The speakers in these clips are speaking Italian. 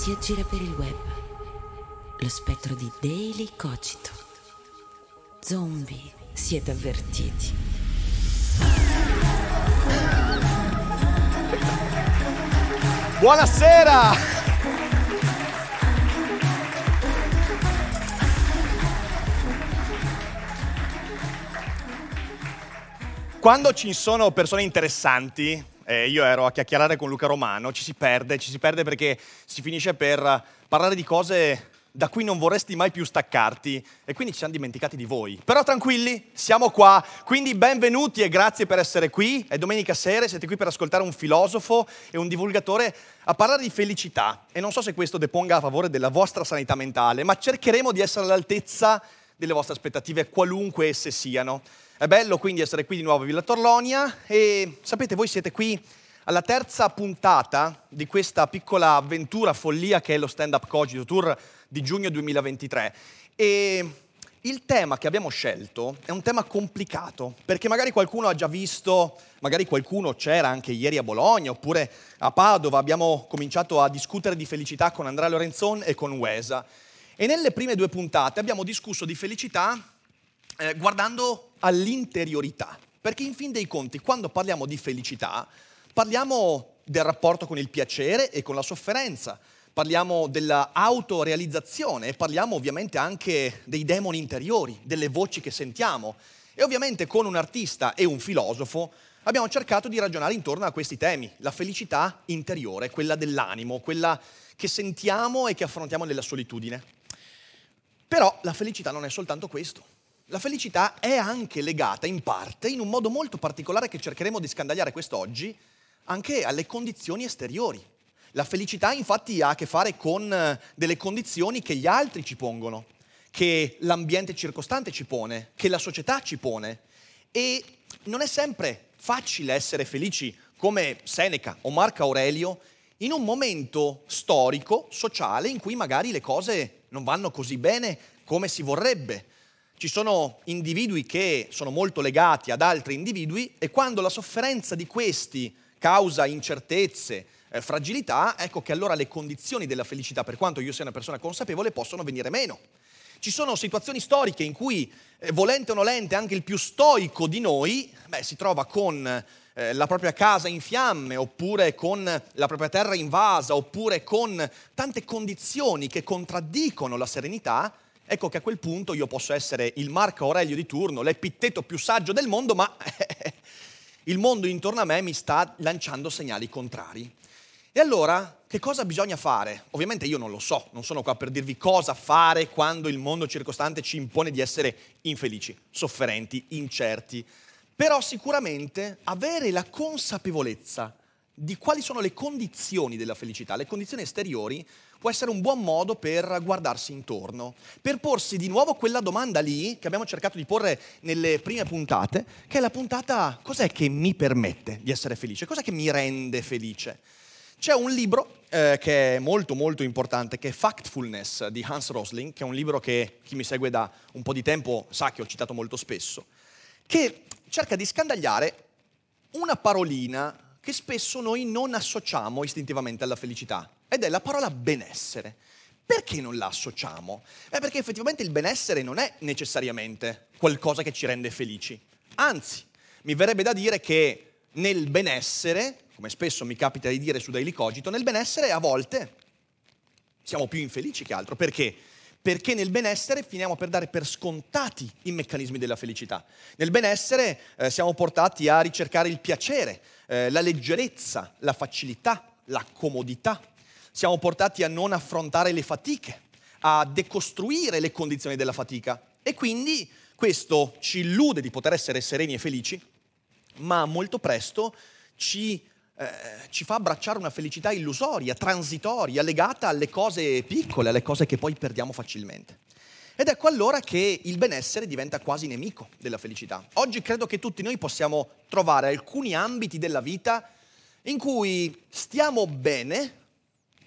Si aggira per il web. Lo spettro di Daily Cogito. Zombie, siete avvertiti. Buonasera! Quando ci sono persone interessanti, eh, io ero a chiacchierare con Luca Romano, ci si perde, ci si perde perché si finisce per parlare di cose da cui non vorresti mai più staccarti e quindi ci siamo dimenticati di voi. Però tranquilli, siamo qua, quindi benvenuti e grazie per essere qui. È domenica sera, siete qui per ascoltare un filosofo e un divulgatore a parlare di felicità e non so se questo deponga a favore della vostra sanità mentale, ma cercheremo di essere all'altezza delle vostre aspettative, qualunque esse siano. È bello quindi essere qui di nuovo a Villa Torlonia e sapete, voi siete qui alla terza puntata di questa piccola avventura, follia che è lo Stand Up Cogito Tour di giugno 2023. E il tema che abbiamo scelto è un tema complicato, perché magari qualcuno ha già visto, magari qualcuno c'era anche ieri a Bologna oppure a Padova, abbiamo cominciato a discutere di felicità con Andrea Lorenzon e con Wesa. E nelle prime due puntate abbiamo discusso di felicità eh, guardando all'interiorità, perché in fin dei conti quando parliamo di felicità Parliamo del rapporto con il piacere e con la sofferenza, parliamo dell'autorealizzazione e parliamo ovviamente anche dei demoni interiori, delle voci che sentiamo. E ovviamente con un artista e un filosofo abbiamo cercato di ragionare intorno a questi temi, la felicità interiore, quella dell'animo, quella che sentiamo e che affrontiamo nella solitudine. Però la felicità non è soltanto questo. La felicità è anche legata in parte, in un modo molto particolare che cercheremo di scandagliare quest'oggi, anche alle condizioni esteriori. La felicità infatti ha a che fare con eh, delle condizioni che gli altri ci pongono, che l'ambiente circostante ci pone, che la società ci pone. E non è sempre facile essere felici come Seneca o Marco Aurelio in un momento storico, sociale, in cui magari le cose non vanno così bene come si vorrebbe. Ci sono individui che sono molto legati ad altri individui e quando la sofferenza di questi causa incertezze, eh, fragilità, ecco che allora le condizioni della felicità, per quanto io sia una persona consapevole, possono venire meno. Ci sono situazioni storiche in cui, eh, volente o nolente, anche il più stoico di noi beh, si trova con eh, la propria casa in fiamme, oppure con la propria terra invasa, oppure con tante condizioni che contraddicono la serenità, ecco che a quel punto io posso essere il Marco Aurelio di turno, l'epiteto più saggio del mondo, ma il mondo intorno a me mi sta lanciando segnali contrari. E allora, che cosa bisogna fare? Ovviamente io non lo so, non sono qua per dirvi cosa fare quando il mondo circostante ci impone di essere infelici, sofferenti, incerti, però sicuramente avere la consapevolezza di quali sono le condizioni della felicità, le condizioni esteriori, può essere un buon modo per guardarsi intorno, per porsi di nuovo quella domanda lì che abbiamo cercato di porre nelle prime puntate, che è la puntata cos'è che mi permette di essere felice, cos'è che mi rende felice. C'è un libro eh, che è molto molto importante, che è Factfulness di Hans Rosling, che è un libro che chi mi segue da un po' di tempo sa che ho citato molto spesso, che cerca di scandagliare una parolina che spesso noi non associamo istintivamente alla felicità ed è la parola benessere. Perché non la associamo? È perché effettivamente il benessere non è necessariamente qualcosa che ci rende felici. Anzi, mi verrebbe da dire che nel benessere, come spesso mi capita di dire su Daily Cogito, nel benessere a volte siamo più infelici che altro. Perché? Perché nel benessere finiamo per dare per scontati i meccanismi della felicità. Nel benessere eh, siamo portati a ricercare il piacere, eh, la leggerezza, la facilità, la comodità siamo portati a non affrontare le fatiche, a decostruire le condizioni della fatica e quindi questo ci illude di poter essere sereni e felici, ma molto presto ci eh, ci fa abbracciare una felicità illusoria, transitoria, legata alle cose piccole, alle cose che poi perdiamo facilmente. Ed ecco allora che il benessere diventa quasi nemico della felicità. Oggi credo che tutti noi possiamo trovare alcuni ambiti della vita in cui stiamo bene,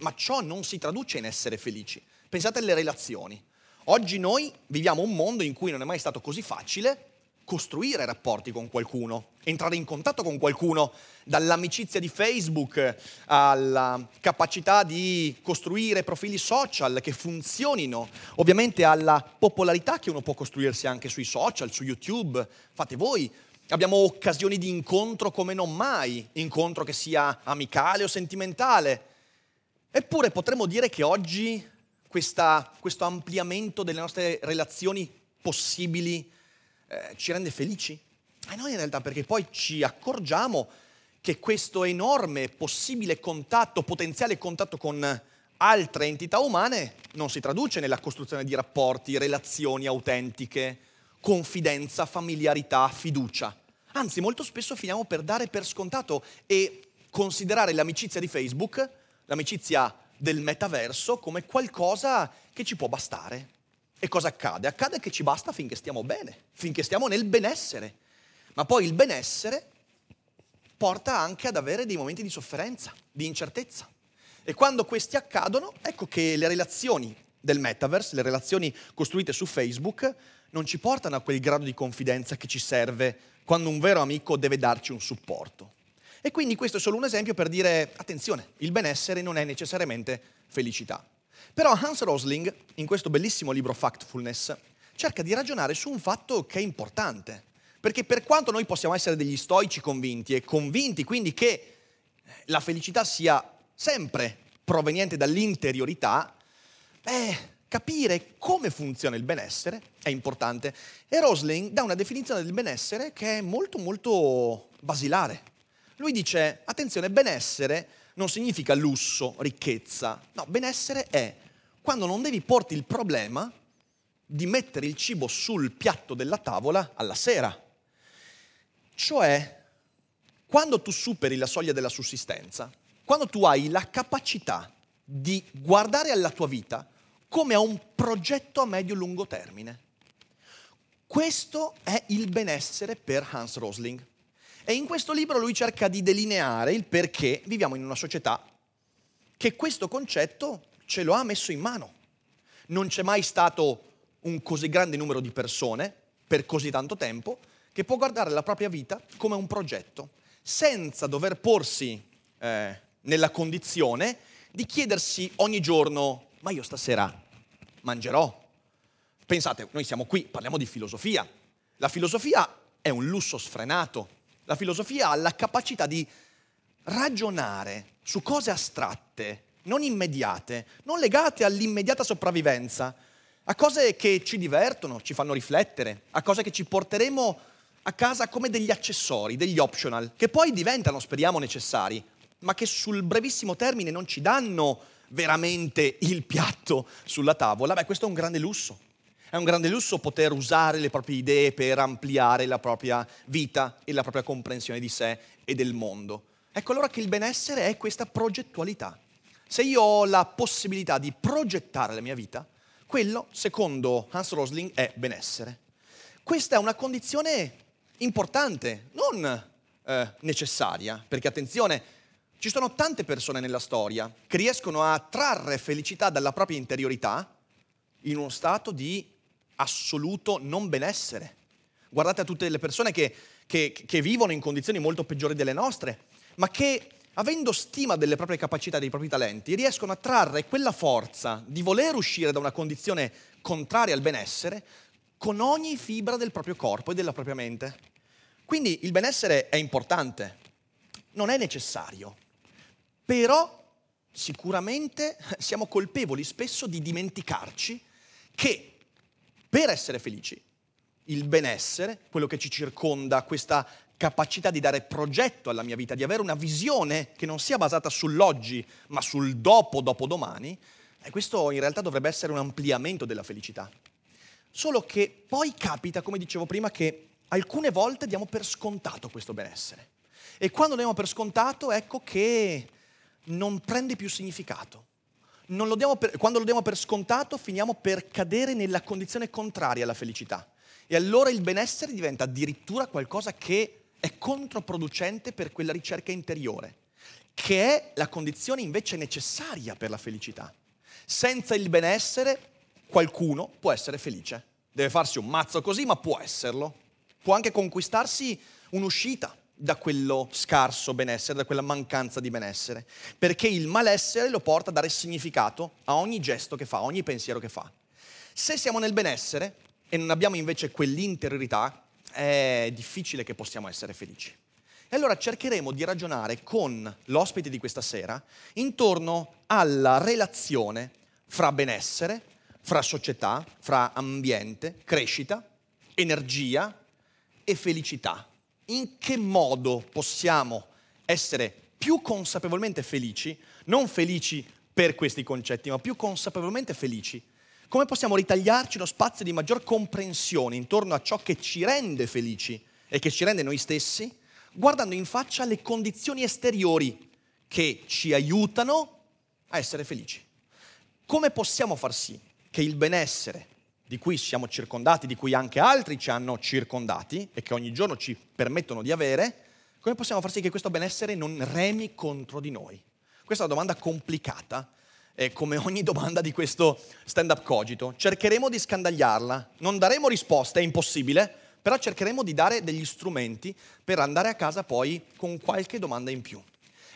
ma ciò non si traduce in essere felici. Pensate alle relazioni. Oggi noi viviamo un mondo in cui non è mai stato così facile costruire rapporti con qualcuno, entrare in contatto con qualcuno, dall'amicizia di Facebook alla capacità di costruire profili social che funzionino, ovviamente alla popolarità che uno può costruirsi anche sui social, su YouTube, fate voi. Abbiamo occasioni di incontro come non mai, incontro che sia amicale o sentimentale. Eppure potremmo dire che oggi questa, questo ampliamento delle nostre relazioni possibili eh, ci rende felici? E noi in realtà perché poi ci accorgiamo che questo enorme possibile contatto, potenziale contatto con altre entità umane non si traduce nella costruzione di rapporti, relazioni autentiche, confidenza, familiarità, fiducia. Anzi, molto spesso finiamo per dare per scontato e considerare l'amicizia di Facebook, l'amicizia del metaverso, come qualcosa che ci può bastare. E cosa accade? Accade che ci basta finché stiamo bene, finché stiamo nel benessere. Ma poi il benessere porta anche ad avere dei momenti di sofferenza, di incertezza. E quando questi accadono, ecco che le relazioni del metaverse, le relazioni costruite su Facebook, non ci portano a quel grado di confidenza che ci serve quando un vero amico deve darci un supporto. E quindi questo è solo un esempio per dire, attenzione, il benessere non è necessariamente felicità. Però Hans Rosling, in questo bellissimo libro Factfulness, cerca di ragionare su un fatto che è importante. Perché per quanto noi possiamo essere degli stoici convinti e convinti quindi che la felicità sia sempre proveniente dall'interiorità, beh, capire come funziona il benessere è importante. E Rosling dà una definizione del benessere che è molto molto basilare. Lui dice, attenzione, benessere non significa lusso, ricchezza, no, benessere è quando non devi porti il problema di mettere il cibo sul piatto della tavola alla sera. Cioè, quando tu superi la soglia della sussistenza, quando tu hai la capacità di guardare alla tua vita come a un progetto a medio-lungo termine. Questo è il benessere per Hans Rosling. E in questo libro lui cerca di delineare il perché viviamo in una società che questo concetto ce lo ha messo in mano. Non c'è mai stato un così grande numero di persone per così tanto tempo che può guardare la propria vita come un progetto, senza dover porsi eh, nella condizione di chiedersi ogni giorno, ma io stasera mangerò? Pensate, noi siamo qui, parliamo di filosofia. La filosofia è un lusso sfrenato. La filosofia ha la capacità di ragionare su cose astratte, non immediate, non legate all'immediata sopravvivenza, a cose che ci divertono, ci fanno riflettere, a cose che ci porteremo a casa come degli accessori, degli optional, che poi diventano, speriamo, necessari, ma che sul brevissimo termine non ci danno veramente il piatto sulla tavola. Beh, questo è un grande lusso. È un grande lusso poter usare le proprie idee per ampliare la propria vita e la propria comprensione di sé e del mondo. Ecco allora che il benessere è questa progettualità. Se io ho la possibilità di progettare la mia vita, quello, secondo Hans Rosling, è benessere. Questa è una condizione importante, non eh, necessaria, perché attenzione, ci sono tante persone nella storia che riescono a trarre felicità dalla propria interiorità in uno stato di assoluto non benessere. Guardate a tutte le persone che, che, che vivono in condizioni molto peggiori delle nostre, ma che avendo stima delle proprie capacità, dei propri talenti, riescono a trarre quella forza di voler uscire da una condizione contraria al benessere con ogni fibra del proprio corpo e della propria mente. Quindi il benessere è importante, non è necessario, però sicuramente siamo colpevoli spesso di dimenticarci che per essere felici il benessere, quello che ci circonda, questa capacità di dare progetto alla mia vita, di avere una visione che non sia basata sull'oggi, ma sul dopo, dopodomani, e questo in realtà dovrebbe essere un ampliamento della felicità. Solo che poi capita, come dicevo prima, che alcune volte diamo per scontato questo benessere. E quando lo diamo per scontato, ecco che non prende più significato. Lo per, quando lo diamo per scontato, finiamo per cadere nella condizione contraria alla felicità. E allora il benessere diventa addirittura qualcosa che è controproducente per quella ricerca interiore, che è la condizione invece necessaria per la felicità. Senza il benessere qualcuno può essere felice. Deve farsi un mazzo così, ma può esserlo. Può anche conquistarsi un'uscita da quello scarso benessere, da quella mancanza di benessere, perché il malessere lo porta a dare significato a ogni gesto che fa, a ogni pensiero che fa. Se siamo nel benessere e non abbiamo invece quell'interiorità, è difficile che possiamo essere felici. E allora cercheremo di ragionare con l'ospite di questa sera intorno alla relazione fra benessere, fra società, fra ambiente, crescita, energia e felicità in che modo possiamo essere più consapevolmente felici, non felici per questi concetti, ma più consapevolmente felici. Come possiamo ritagliarci uno spazio di maggior comprensione intorno a ciò che ci rende felici e che ci rende noi stessi, guardando in faccia le condizioni esteriori che ci aiutano a essere felici. Come possiamo far sì che il benessere, di cui siamo circondati, di cui anche altri ci hanno circondati e che ogni giorno ci permettono di avere, come possiamo far sì che questo benessere non remi contro di noi? Questa è una domanda complicata, e come ogni domanda di questo stand-up cogito. Cercheremo di scandagliarla, non daremo risposte, è impossibile, però cercheremo di dare degli strumenti per andare a casa poi con qualche domanda in più.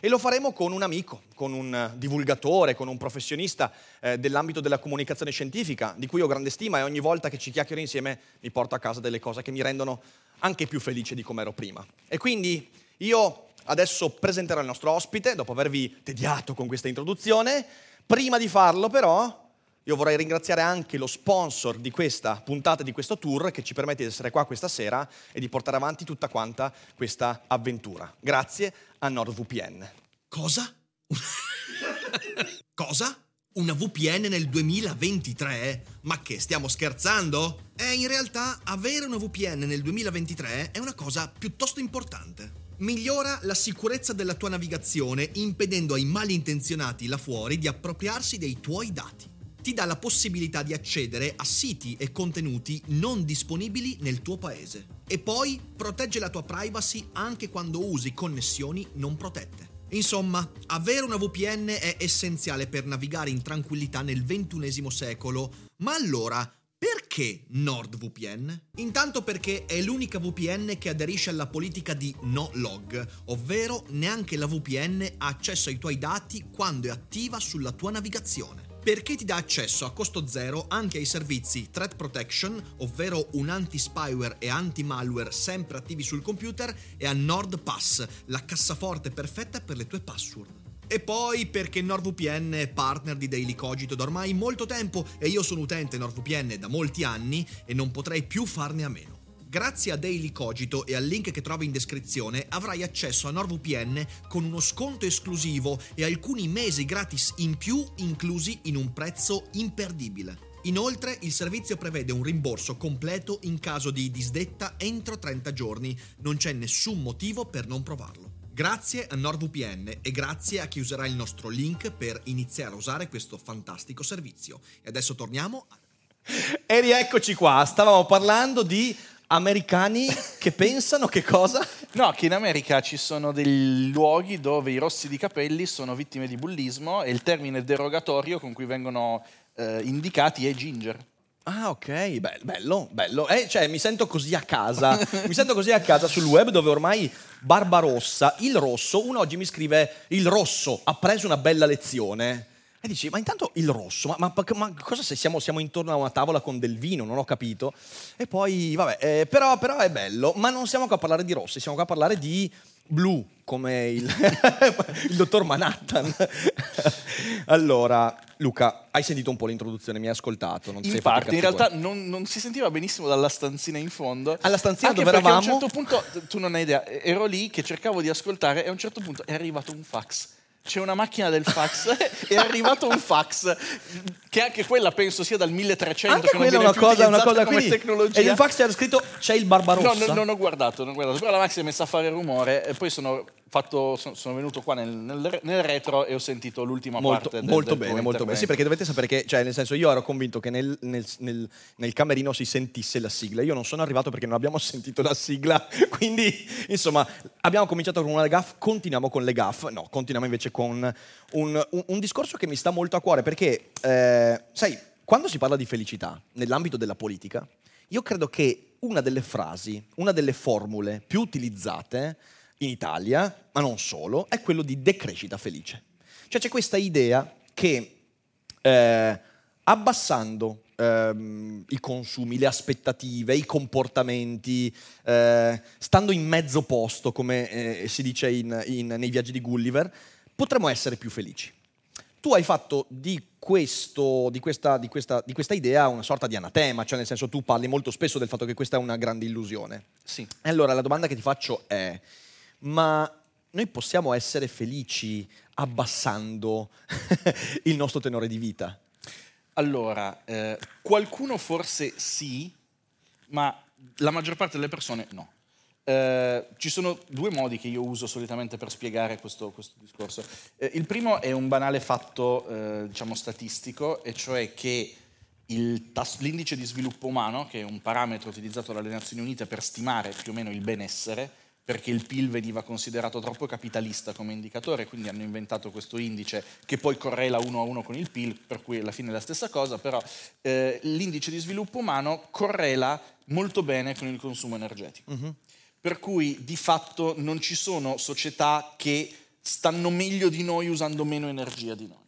E lo faremo con un amico, con un divulgatore, con un professionista eh, dell'ambito della comunicazione scientifica, di cui ho grande stima e ogni volta che ci chiacchiero insieme mi porto a casa delle cose che mi rendono anche più felice di come ero prima. E quindi io adesso presenterò il nostro ospite, dopo avervi tediato con questa introduzione. Prima di farlo però io vorrei ringraziare anche lo sponsor di questa puntata, di questo tour, che ci permette di essere qua questa sera e di portare avanti tutta quanta questa avventura. Grazie a NordVPN. Cosa? Cosa? Una VPN nel 2023? Ma che stiamo scherzando? Eh, in realtà avere una VPN nel 2023 è una cosa piuttosto importante. Migliora la sicurezza della tua navigazione impedendo ai malintenzionati là fuori di appropriarsi dei tuoi dati. Ti dà la possibilità di accedere a siti e contenuti non disponibili nel tuo paese. E poi protegge la tua privacy anche quando usi connessioni non protette. Insomma, avere una VPN è essenziale per navigare in tranquillità nel XXI secolo. Ma allora, perché NordVPN? Intanto perché è l'unica VPN che aderisce alla politica di no log, ovvero neanche la VPN ha accesso ai tuoi dati quando è attiva sulla tua navigazione perché ti dà accesso a costo zero anche ai servizi Threat Protection, ovvero un anti-spyware e anti-malware sempre attivi sul computer, e a NordPass, la cassaforte perfetta per le tue password. E poi perché NordVPN è partner di Daily Cogito da ormai molto tempo e io sono utente NordVPN da molti anni e non potrei più farne a meno. Grazie a Daily Cogito e al link che trovi in descrizione avrai accesso a NordVPN con uno sconto esclusivo e alcuni mesi gratis in più inclusi in un prezzo imperdibile. Inoltre il servizio prevede un rimborso completo in caso di disdetta entro 30 giorni, non c'è nessun motivo per non provarlo. Grazie a NordVPN e grazie a chi userà il nostro link per iniziare a usare questo fantastico servizio. E adesso torniamo a... E rieccoci qua, stavamo parlando di americani che pensano che cosa? No, che in America ci sono dei luoghi dove i rossi di capelli sono vittime di bullismo e il termine derogatorio con cui vengono eh, indicati è ginger. Ah, ok, bello, bello. Eh, cioè, mi sento così a casa. mi sento così a casa sul web dove ormai Barbarossa, il rosso, uno oggi mi scrive il rosso ha preso una bella lezione. E dici, ma intanto il rosso, ma, ma, ma cosa se siamo, siamo, intorno a una tavola con del vino? Non ho capito. E poi, vabbè, eh, però, però, è bello, ma non siamo qua a parlare di rossi, siamo qua a parlare di blu, come il, il dottor Manhattan. allora, Luca, hai sentito un po' l'introduzione, mi hai ascoltato. Non Infatti, in realtà non, non, si sentiva benissimo dalla stanzina in fondo. Alla stanzina dove eravamo? a un certo punto, tu non hai idea, ero lì che cercavo di ascoltare e a un certo punto è arrivato un fax c'è una macchina del fax, è arrivato un fax, che anche quella penso sia dal 1300. Anche quella è una cosa, una cosa come quindi, tecnologia. E il fax c'era scritto c'è il Barbarossa. No, no, non ho guardato, non ho guardato, però la macchina è messa a fare rumore e poi sono fatto, sono, venuto qua nel, nel- nel retro e ho sentito l'ultima Molto, parte del, molto del bene, molto bene. Sì, perché dovete sapere che, cioè, nel senso, io ero convinto che nel- nel camerino si sentisse la sigla. Io non sono arrivato perché non abbiamo sentito la sigla. Quindi, insomma, abbiamo cominciato con una gaff, continuiamo con le gaff. No, continuiamo invece con un, un- un discorso che mi sta molto a cuore perché, eh, sai, quando si parla di felicità nell'ambito della politica, io credo che una delle frasi, una delle formule più utilizzate in Italia, ma non solo, è quello di decrescita felice. Cioè c'è questa idea che eh, abbassando ehm, i consumi, le aspettative, i comportamenti, eh, stando in mezzo posto, come eh, si dice in- in- nei viaggi di Gulliver, potremmo essere più felici. Tu hai fatto di, questo, di, questa, di questa- di questa idea una sorta di anatema, cioè nel senso tu parli molto spesso del fatto che questa è una grande illusione. Sì. E allora la domanda che ti faccio è, ma noi possiamo essere felici abbassando il nostro tenore di vita? Allora, eh, qualcuno forse sì, ma la maggior parte delle persone no. Eh, ci sono due modi che io uso solitamente per spiegare questo, questo discorso. Eh, il primo è un banale fatto, eh, diciamo, statistico, e cioè che tas- l'indice di sviluppo umano, che è un parametro utilizzato dalle Nazioni Unite per stimare più o meno il benessere, perché il PIL veniva considerato troppo capitalista come indicatore, quindi hanno inventato questo indice che poi correla uno a uno con il PIL, per cui alla fine è la stessa cosa, però eh, l'indice di sviluppo umano correla molto bene con il consumo energetico. Per cui di fatto non ci sono società che stanno meglio di noi usando meno energia di noi.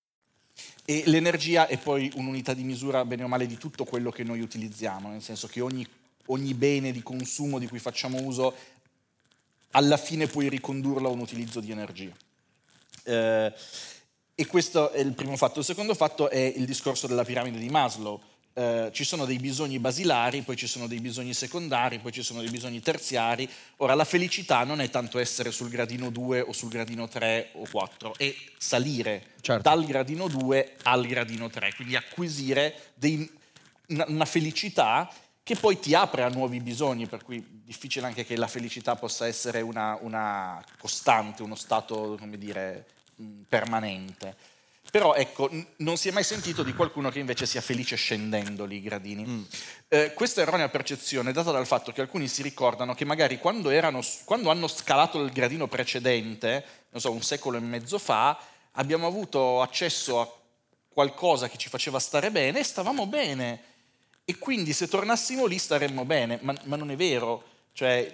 E l'energia è poi un'unità di misura, bene o male, di tutto quello che noi utilizziamo, nel senso che ogni, ogni bene di consumo di cui facciamo uso, alla fine puoi ricondurlo a un utilizzo di energia. Eh, e questo è il primo fatto. Il secondo fatto è il discorso della piramide di Maslow. Eh, ci sono dei bisogni basilari, poi ci sono dei bisogni secondari, poi ci sono dei bisogni terziari. Ora, la felicità non è tanto essere sul gradino 2 o sul gradino 3 o 4, è salire Certo. dal gradino 2 al gradino 3, quindi acquisire dei- una, una felicità che poi ti apre a nuovi bisogni, per cui è difficile anche che la felicità possa essere una, una costante, uno stato, come dire, permanente. Però ecco, n- non si è mai sentito di qualcuno che invece sia felice scendendo lì i gradini. Eh, questa erronea percezione è data dal fatto che alcuni si ricordano che magari quando, erano, quando hanno scalato il gradino precedente, non so, un secolo e mezzo fa, abbiamo avuto accesso a qualcosa che ci faceva stare bene e stavamo bene. E quindi se tornassimo lì staremmo bene, ma, ma non è vero. Cioè,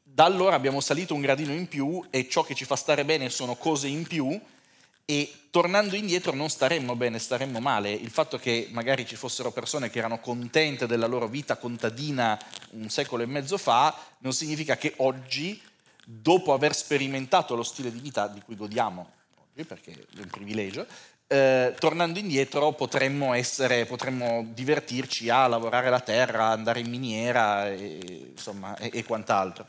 da allora abbiamo salito un gradino in più e ciò che ci fa stare bene sono cose in più e tornando indietro non staremmo bene, staremmo male. Il fatto che magari ci fossero persone che erano contente della loro vita contadina un secolo e mezzo fa non significa che oggi, dopo aver sperimentato lo stile di vita di cui godiamo oggi, perché è un privilegio, eh, tornando indietro potremmo, essere, potremmo divertirci a lavorare la terra, andare in miniera e, insomma, e, e quant'altro.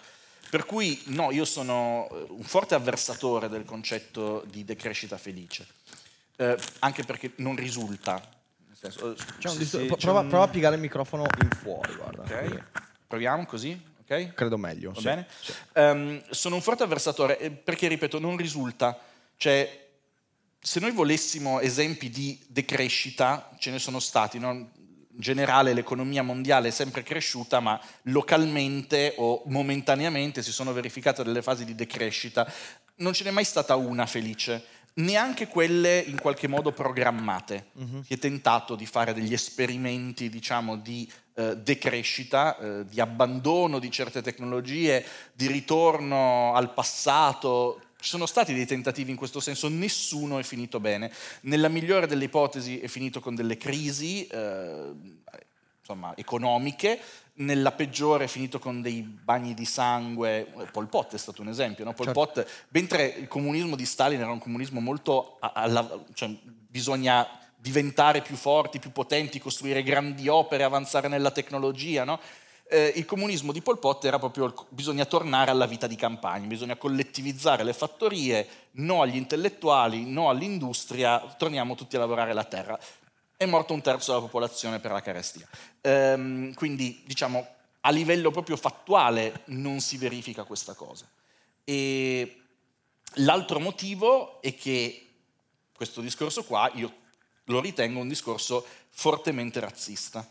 Per cui no, io sono eh, un forte avversatore del concetto di decrescita felice, eh, anche perché non risulta. Nel senso, eh, sì, distor- sì, prova, un- prova a piegare il microfono in fuori, guarda. Ok, proviamo così, ok? Credo meglio. Va sì. bene? Ehm, sono un forte avversatore eh, perché, ripeto, non risulta. Cioè, se noi volessimo esempi di decrescita, ce ne sono stati. no? Generale l'economia mondiale è sempre cresciuta, ma localmente o momentaneamente si sono verificate delle fasi di decrescita. Non ce n'è mai stata una felice, neanche quelle in qualche modo programmate. Si è tentato di fare degli esperimenti, diciamo, di eh, decrescita, eh, di abbandono di certe tecnologie, di ritorno al passato. Ci sono stati dei tentativi in questo senso, nessuno è finito bene. Nella migliore delle ipotesi è finito con delle crisi, eh, insomma, economiche, nella peggiore è finito con dei bagni di sangue, Pol Pot è stato un esempio, no? Pol Certo. Pot, mentre il comunismo di Stalin era un comunismo molto, alla- cioè, bisogna diventare più forti, più potenti, costruire grandi opere, avanzare nella tecnologia, no? Eh, il comunismo di Pol Pot era proprio il- bisogna tornare alla vita di campagna, bisogna collettivizzare le fattorie, no agli intellettuali, no all'industria, torniamo tutti a lavorare la terra. È morto un terzo della popolazione per la carestia. Ehm, quindi, diciamo, a livello proprio fattuale non si verifica questa cosa. E l'altro motivo è che questo discorso qua io lo ritengo un discorso fortemente razzista.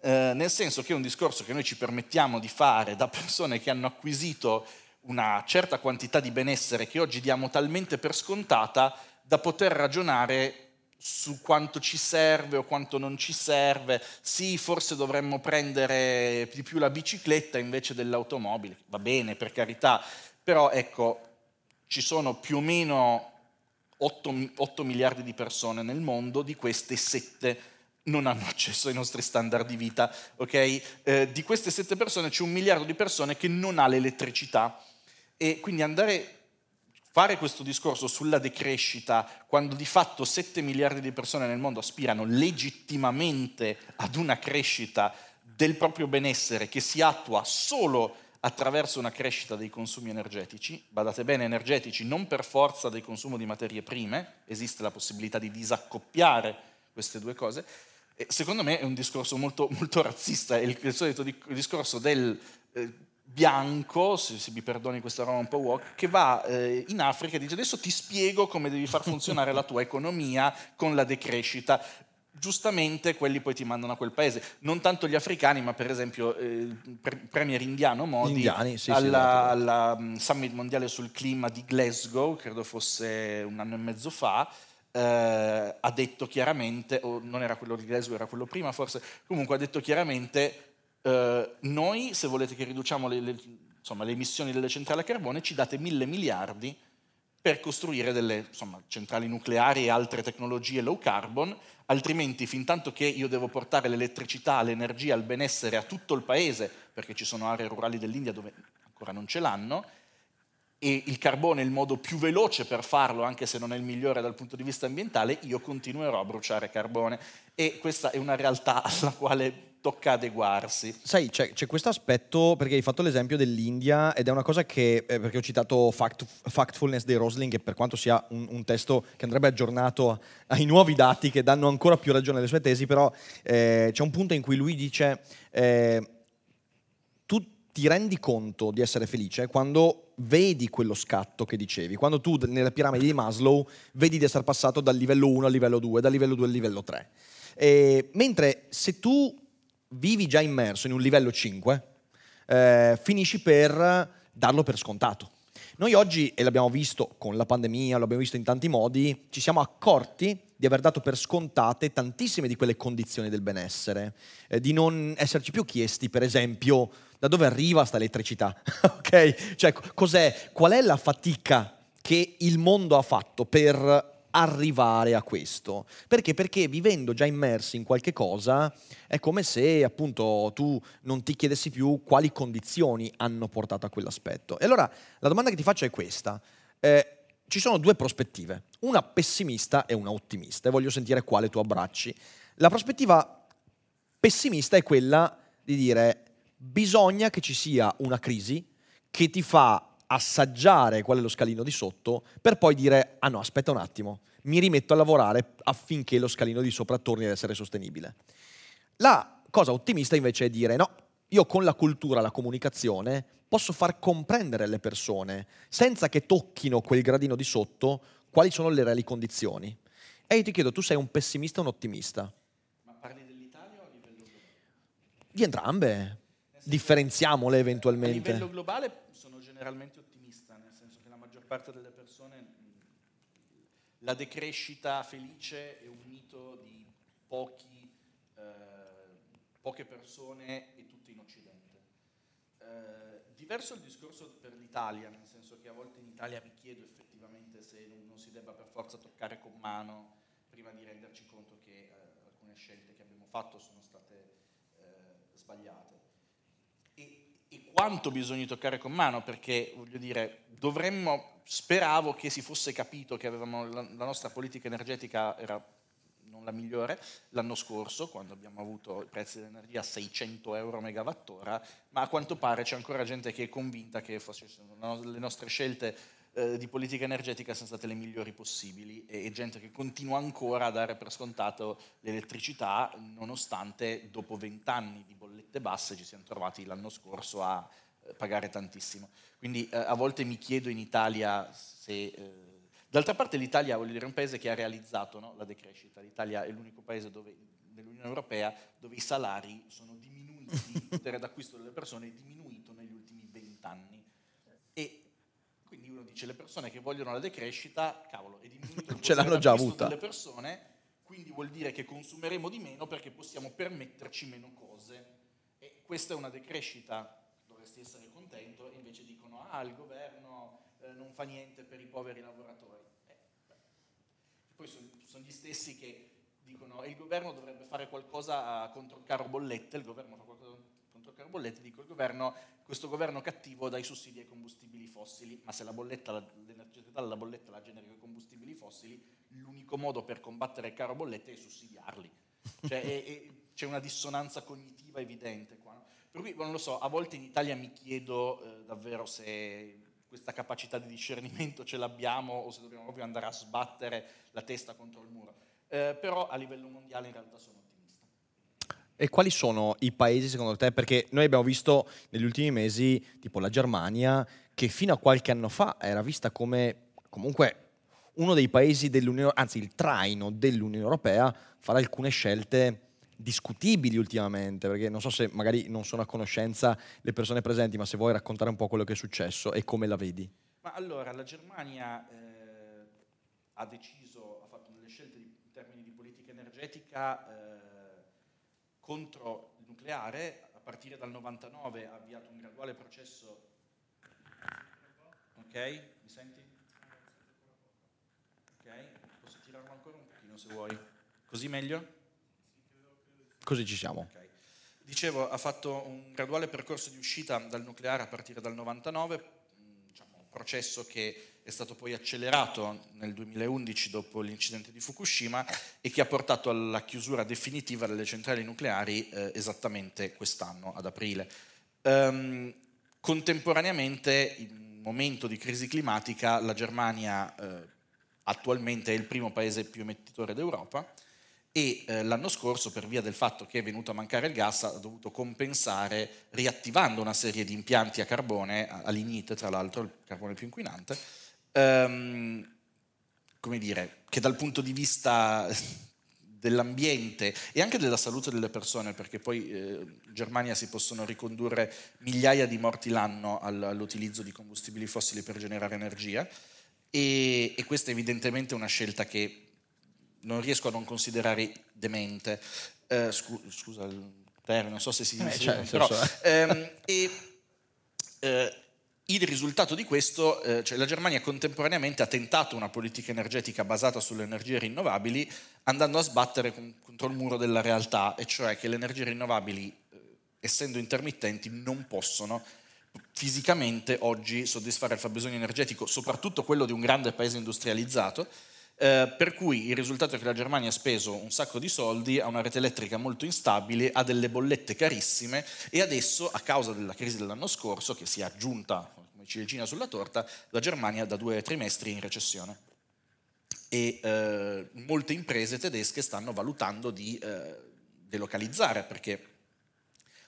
Eh, nel senso che è un discorso che noi ci permettiamo di fare da persone che hanno acquisito una certa quantità di benessere che oggi diamo talmente per scontata da poter ragionare su quanto ci serve o quanto non ci serve. Sì, forse dovremmo prendere di più la bicicletta invece dell'automobile. Va bene, per carità, però ecco, ci sono più o meno 8, mi- 8 miliardi di persone nel mondo, di queste 7 non hanno accesso ai nostri standard di vita, ok? Eh, di queste 7 persone c'è un miliardo di persone che non ha l'elettricità e quindi andare fare questo discorso sulla decrescita quando di fatto 7 miliardi di persone nel mondo aspirano legittimamente ad una crescita del proprio benessere che si attua solo attraverso una crescita dei consumi energetici, badate bene, energetici non per forza del consumo di materie prime, esiste la possibilità di disaccoppiare queste due cose, secondo me è un discorso molto, molto razzista, è il, il solito di- discorso del eh, bianco, se, se mi perdoni questa roba un po' woke, che va eh, in Africa e dice adesso ti spiego come devi far funzionare la tua economia con la decrescita. Giustamente quelli poi ti mandano a quel paese, non tanto gli africani, ma per esempio eh, il pre- premier indiano Modi indiani, sì, alla, alla mm, Summit mondiale sul clima di Glasgow, credo fosse un anno e mezzo fa, eh, ha detto chiaramente, o non era quello di Glasgow, era quello prima forse, comunque ha detto chiaramente, eh, noi se volete che riduciamo le, le- insomma, le emissioni delle centrali a carbone ci date mille miliardi per costruire delle insomma, centrali nucleari e altre tecnologie low carbon, altrimenti fin tanto che io devo portare l'elettricità, l'energia, il benessere a tutto il paese, perché ci sono aree rurali dell'India dove ancora non ce l'hanno, e il carbone è il modo più veloce per farlo, anche se non è il migliore dal punto di vista ambientale, io continuerò a bruciare carbone. E questa è una realtà alla quale tocca adeguarsi. Sai, c'è, c'è questo aspetto, perché hai fatto l'esempio dell'India ed è una cosa che, eh, perché ho citato Fact- Factfulness dei Rosling, che per quanto sia un, un testo che andrebbe aggiornato ai nuovi dati che danno ancora più ragione alle sue tesi, però eh, c'è un punto in cui lui dice, eh, ti rendi conto di essere felice quando vedi quello scatto che dicevi, quando tu nella piramide di Maslow vedi di essere passato dal livello 1 al livello 2, dal livello 2 al livello 3. Eh, mentre se tu vivi già immerso in un livello 5, eh, finisci per darlo per scontato. Noi oggi, e l'abbiamo visto con la pandemia, l'abbiamo visto in tanti modi, ci siamo accorti di aver dato per scontate tantissime di quelle condizioni del benessere, eh, di non esserci più chiesti, per esempio, da dove arriva sta elettricità, ok? Cioè, co- cos'è, qual è la fatica che il mondo ha fatto per arrivare a questo. Perché? Perché vivendo già immersi in qualche cosa è come se appunto tu non ti chiedessi più quali condizioni hanno portato a quell'aspetto. E allora la domanda che ti faccio è questa. Eh, ci sono due prospettive, una pessimista e una ottimista, e voglio sentire quale tu abbracci. La prospettiva pessimista è quella di dire bisogna che ci sia una crisi che ti fa assaggiare qual è lo scalino di sotto per poi dire ah no aspetta un attimo mi rimetto a lavorare affinché lo scalino di sopra torni ad essere sostenibile. La cosa ottimista invece è dire no io con la cultura la comunicazione posso far comprendere alle persone senza che tocchino quel gradino di sotto quali sono le reali condizioni. E io ti chiedo tu sei un pessimista o un ottimista? Ma parli dell'Italia o a livello globale? di entrambe differenziamole A eventualmente livello globale sono generalmente ottimista, nel senso che la maggior parte delle persone la decrescita felice è un mito di pochi, eh, poche persone e tutte in Occidente. Eh, diverso il discorso per l'Italia, nel senso che a volte in Italia mi chiedo effettivamente se non, non si debba per forza toccare con mano prima di renderci conto che eh, alcune scelte che abbiamo fatto sono state eh, sbagliate. Quanto bisogna toccare con mano, perché voglio dire, dovremmo, speravo che si fosse capito che avevamo, la, la nostra politica energetica era non la migliore, l'anno scorso, quando abbiamo avuto i prezzi dell'energia a 600 euro megawattora, ma a quanto pare c'è ancora gente che è convinta che fosse, le nostre scelte eh, di politica energetica siano state le migliori possibili e, e, gente che continua ancora a dare per scontato l'elettricità, nonostante dopo vent'anni di bollette basse ci siamo trovati l'anno scorso a eh, pagare tantissimo. Quindi eh, a volte mi chiedo in Italia se eh, D'altra parte l'Italia dire, è un paese che ha realizzato no, la decrescita, l'Italia è l'unico paese dove, nell'Unione Europea dove i salari sono diminuiti, il potere d'acquisto delle persone è diminuito negli ultimi vent'anni. E quindi uno dice le persone che vogliono la decrescita, cavolo, è diminuito il Ce l'hanno già avuta. delle persone, quindi vuol dire che consumeremo di meno perché possiamo permetterci meno cose. E questa è una decrescita, dovresti essere contento, e invece dicono, ah, il governo eh, non fa niente per i poveri lavoratori. Eh, poi sono, sono, gli stessi che dicono il governo dovrebbe fare qualcosa contro il caro bollette, il governo fa qualcosa il caro bollette, dico il governo, questo governo cattivo dà i sussidi ai combustibili fossili, ma se la bolletta, l'energia della bolletta la genera i combustibili fossili, l'unico modo per combattere il caro bollette è sussidiarli. Cioè, è, è, c'è una dissonanza cognitiva evidente qua. Per cui, non lo so, a volte in Italia mi chiedo eh, davvero se questa capacità di discernimento ce l'abbiamo o se dobbiamo proprio andare a sbattere la testa contro il muro. Eh, però a livello mondiale in realtà sono. E quali sono i paesi secondo te? Perché noi abbiamo visto negli ultimi mesi, tipo la Germania, che fino a qualche anno fa era vista come comunque uno dei paesi dell'Unione, anzi il traino dell'Unione Europea, fare alcune scelte discutibili ultimamente, perché non so se magari non sono a conoscenza le persone presenti, ma se vuoi raccontare un po' quello che è successo e come la vedi. Ma allora, la Germania eh, ha deciso, ha fatto delle scelte in termini di politica energetica eh, contro il nucleare, a partire dal 99 ha avviato un graduale processo. Ok, mi senti? Ok, posso tirarlo ancora un pochino se vuoi. Così meglio? Così ci siamo. Okay. Dicevo, ha fatto un graduale percorso di uscita dal nucleare a partire dal 99, diciamo, un processo che è stato poi accelerato nel 2011 dopo l'incidente di Fukushima e che ha portato alla chiusura definitiva delle centrali nucleari eh, esattamente quest'anno, ad aprile. Um, contemporaneamente, in un momento di crisi climatica, la Germania eh, attualmente è il primo paese più emettitore d'Europa e eh, l'anno scorso, per via del fatto che è venuto a mancare il gas, ha dovuto compensare riattivando una serie di impianti a carbone, a lignite tra l'altro, il carbone più inquinante, ehm, come dire, che dal punto di vista dell'ambiente e anche della salute delle persone, perché poi eh, in Germania si possono ricondurre migliaia di morti l'anno all'utilizzo di combustibili fossili per generare energia, e, e questa è evidentemente una scelta che non riesco a non considerare demente. Eh, scu- scusa il termine, non so se si dice, eh, però, ehm, e, eh, il risultato di questo, eh, cioè la Germania contemporaneamente ha tentato una politica energetica basata sulle energie rinnovabili, andando a sbattere con, contro il muro della realtà, e cioè che le energie rinnovabili, eh, essendo intermittenti, non possono fisicamente oggi soddisfare il fabbisogno energetico, soprattutto quello di un grande paese industrializzato, eh, per cui il risultato è che la Germania ha speso un sacco di soldi, ha una rete elettrica molto instabile, ha delle bollette carissime e adesso, a causa della crisi dell'anno scorso, che si è aggiunta come ciliegina sulla torta, la Germania da due trimestri è in recessione. E eh, molte imprese tedesche stanno valutando di eh, delocalizzare perché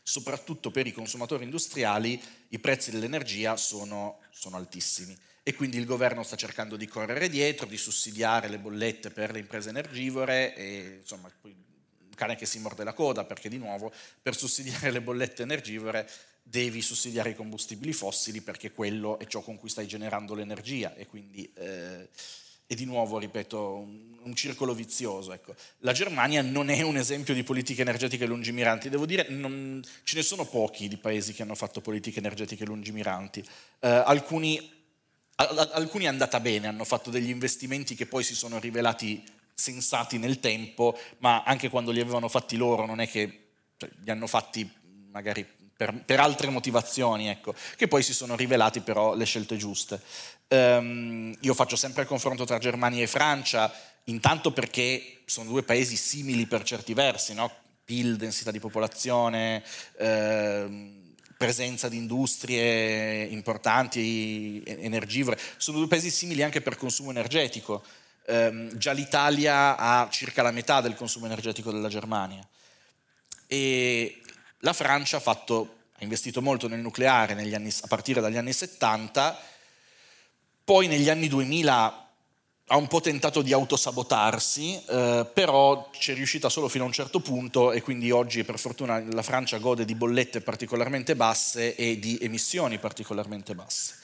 soprattutto per i consumatori industriali i prezzi dell'energia sono, sono altissimi e quindi il governo sta cercando di correre dietro, di sussidiare le bollette per le imprese energivore e insomma un cane che si morde la coda perché di nuovo per sussidiare le bollette energivore devi sussidiare i combustibili fossili perché quello è ciò con cui stai generando l'energia e quindi eh, è di nuovo, ripeto, un, un circolo vizioso. Ecco. La Germania non è un esempio di politiche energetiche lungimiranti, devo dire, non, ce ne sono pochi di paesi che hanno fatto politiche energetiche lungimiranti. Eh, alcuni alcuni è andata bene, hanno fatto degli investimenti che poi si sono rivelati sensati nel tempo, ma anche quando li avevano fatti loro non è che cioè, li hanno fatti magari per, per, altre motivazioni, ecco, che poi si sono rivelati però le scelte giuste. Um, io faccio sempre il confronto tra Germania e Francia, intanto perché sono due paesi simili per certi versi, no? PIL, densità di popolazione, eh, presenza di industrie importanti, energivore, sono due paesi simili anche per consumo energetico. Eh, già l'Italia ha circa la metà del consumo energetico della Germania. E la Francia ha, fatto, ha investito molto nel nucleare anni, a partire dagli anni 70, poi negli anni 2000 ha un po' tentato di autosabotarsi, eh, però ci è riuscita solo fino a un certo punto e quindi oggi per fortuna la Francia gode di bollette particolarmente basse e di emissioni particolarmente basse.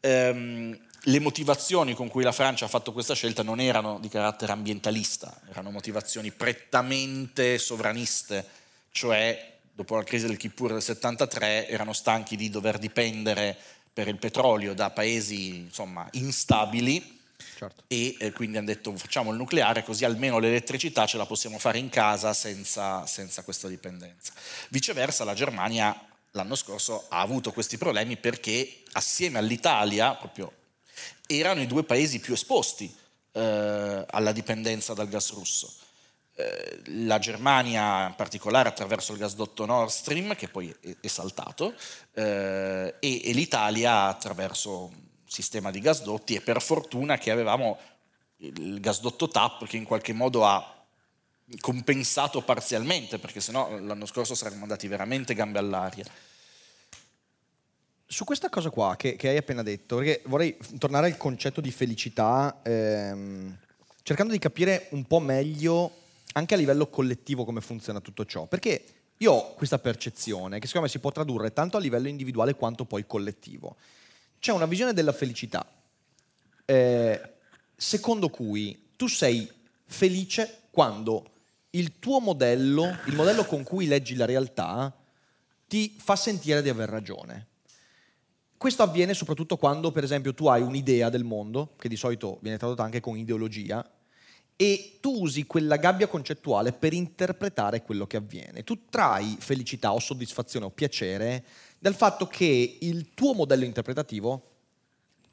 Ehm, le motivazioni con cui la Francia ha fatto questa scelta non erano di carattere ambientalista, erano motivazioni prettamente sovraniste, cioè dopo la crisi del Kippur del 73 erano stanchi di dover dipendere per il petrolio da paesi insomma, instabili certo. e eh, quindi hanno detto facciamo il nucleare così almeno l'elettricità ce la possiamo fare in casa senza, senza questa dipendenza. Viceversa la Germania l'anno scorso ha avuto questi problemi perché assieme all'Italia proprio erano i due paesi più esposti eh, alla dipendenza dal gas russo. Eh, la Germania in particolare attraverso il gasdotto Nord Stream che poi è, è saltato eh, e, e l'Italia attraverso sistema di gasdotti e per fortuna che avevamo il gasdotto TAP che in qualche modo ha compensato parzialmente, perché sennò l'anno scorso saremmo andati veramente gambe all'aria. Su questa cosa qua che, che hai appena detto, perché vorrei tornare al concetto di felicità, ehm, cercando di capire un po' meglio anche a livello collettivo come funziona tutto ciò, perché io ho questa percezione che secondo me si può tradurre tanto a livello individuale quanto poi collettivo c'è una visione della felicità eh, secondo cui tu sei felice quando il tuo modello, il modello con cui leggi la realtà, ti fa sentire di aver ragione. Questo avviene soprattutto quando, per esempio, tu hai un'idea del mondo, che di solito viene tradotta anche con ideologia, e tu usi quella gabbia concettuale per interpretare quello che avviene. Tu trai felicità o soddisfazione o piacere dal fatto che il tuo modello interpretativo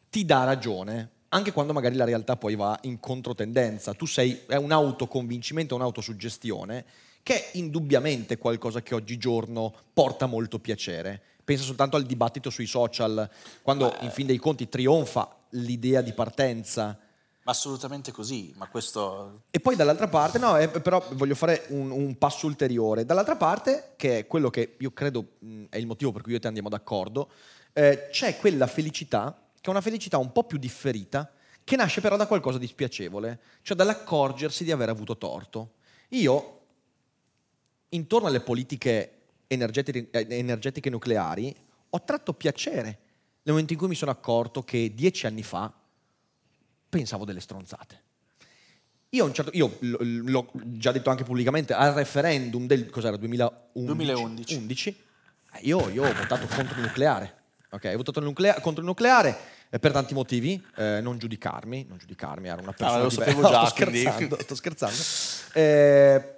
ti dà ragione, anche quando magari la realtà poi va in controtendenza. Tu sei, è un autoconvincimento, un'autosuggestione che è indubbiamente qualcosa che oggigiorno porta molto piacere. Pensa soltanto al dibattito sui social, quando in fin dei conti trionfa l'idea di partenza Assolutamente così, ma questo... E poi dall'altra parte, no, eh, però voglio fare un, un, passo ulteriore. Dall'altra parte, che è quello che io credo mh, è il motivo per cui io e te andiamo d'accordo, eh, c'è quella felicità, che è una felicità un po' più differita, che nasce però da qualcosa di spiacevole, cioè dall'accorgersi di aver avuto torto. Io, intorno alle politiche energetiche, eh, energetiche nucleari, ho tratto piacere nel momento in cui mi sono accorto che dieci anni fa pensavo delle stronzate. Io, certo, io l'ho già detto anche pubblicamente, al referendum del 2011, 2011. 11, io, io, ho votato contro il nucleare. Okay, ho votato il nuclea- contro il nucleare eh, per tanti motivi, eh, non giudicarmi, non giudicarmi, ero una persona... Ah, lo sapevo già, no, sto scherzando, sto scherzando. Eh,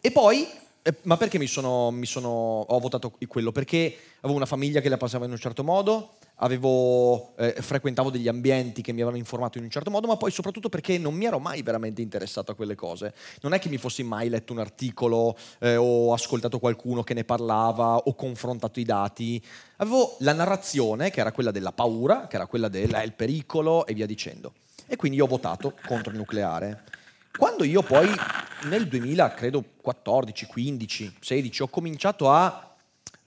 e poi, eh, ma perché mi sono, mi sono, ho votato quello? Perché avevo una famiglia che la passava in un certo modo, avevo, eh, frequentavo degli ambienti che mi avevano informato in un certo modo, ma poi soprattutto perché non mi ero mai veramente interessato a quelle cose. Non è che mi fossi mai letto un articolo eh, o ascoltato qualcuno che ne parlava o confrontato i dati. Avevo la narrazione, che era quella della paura, che era quella del pericolo e via dicendo. E quindi ho votato contro il nucleare. Quando io poi nel 2000, credo 14, 15, 16, ho cominciato a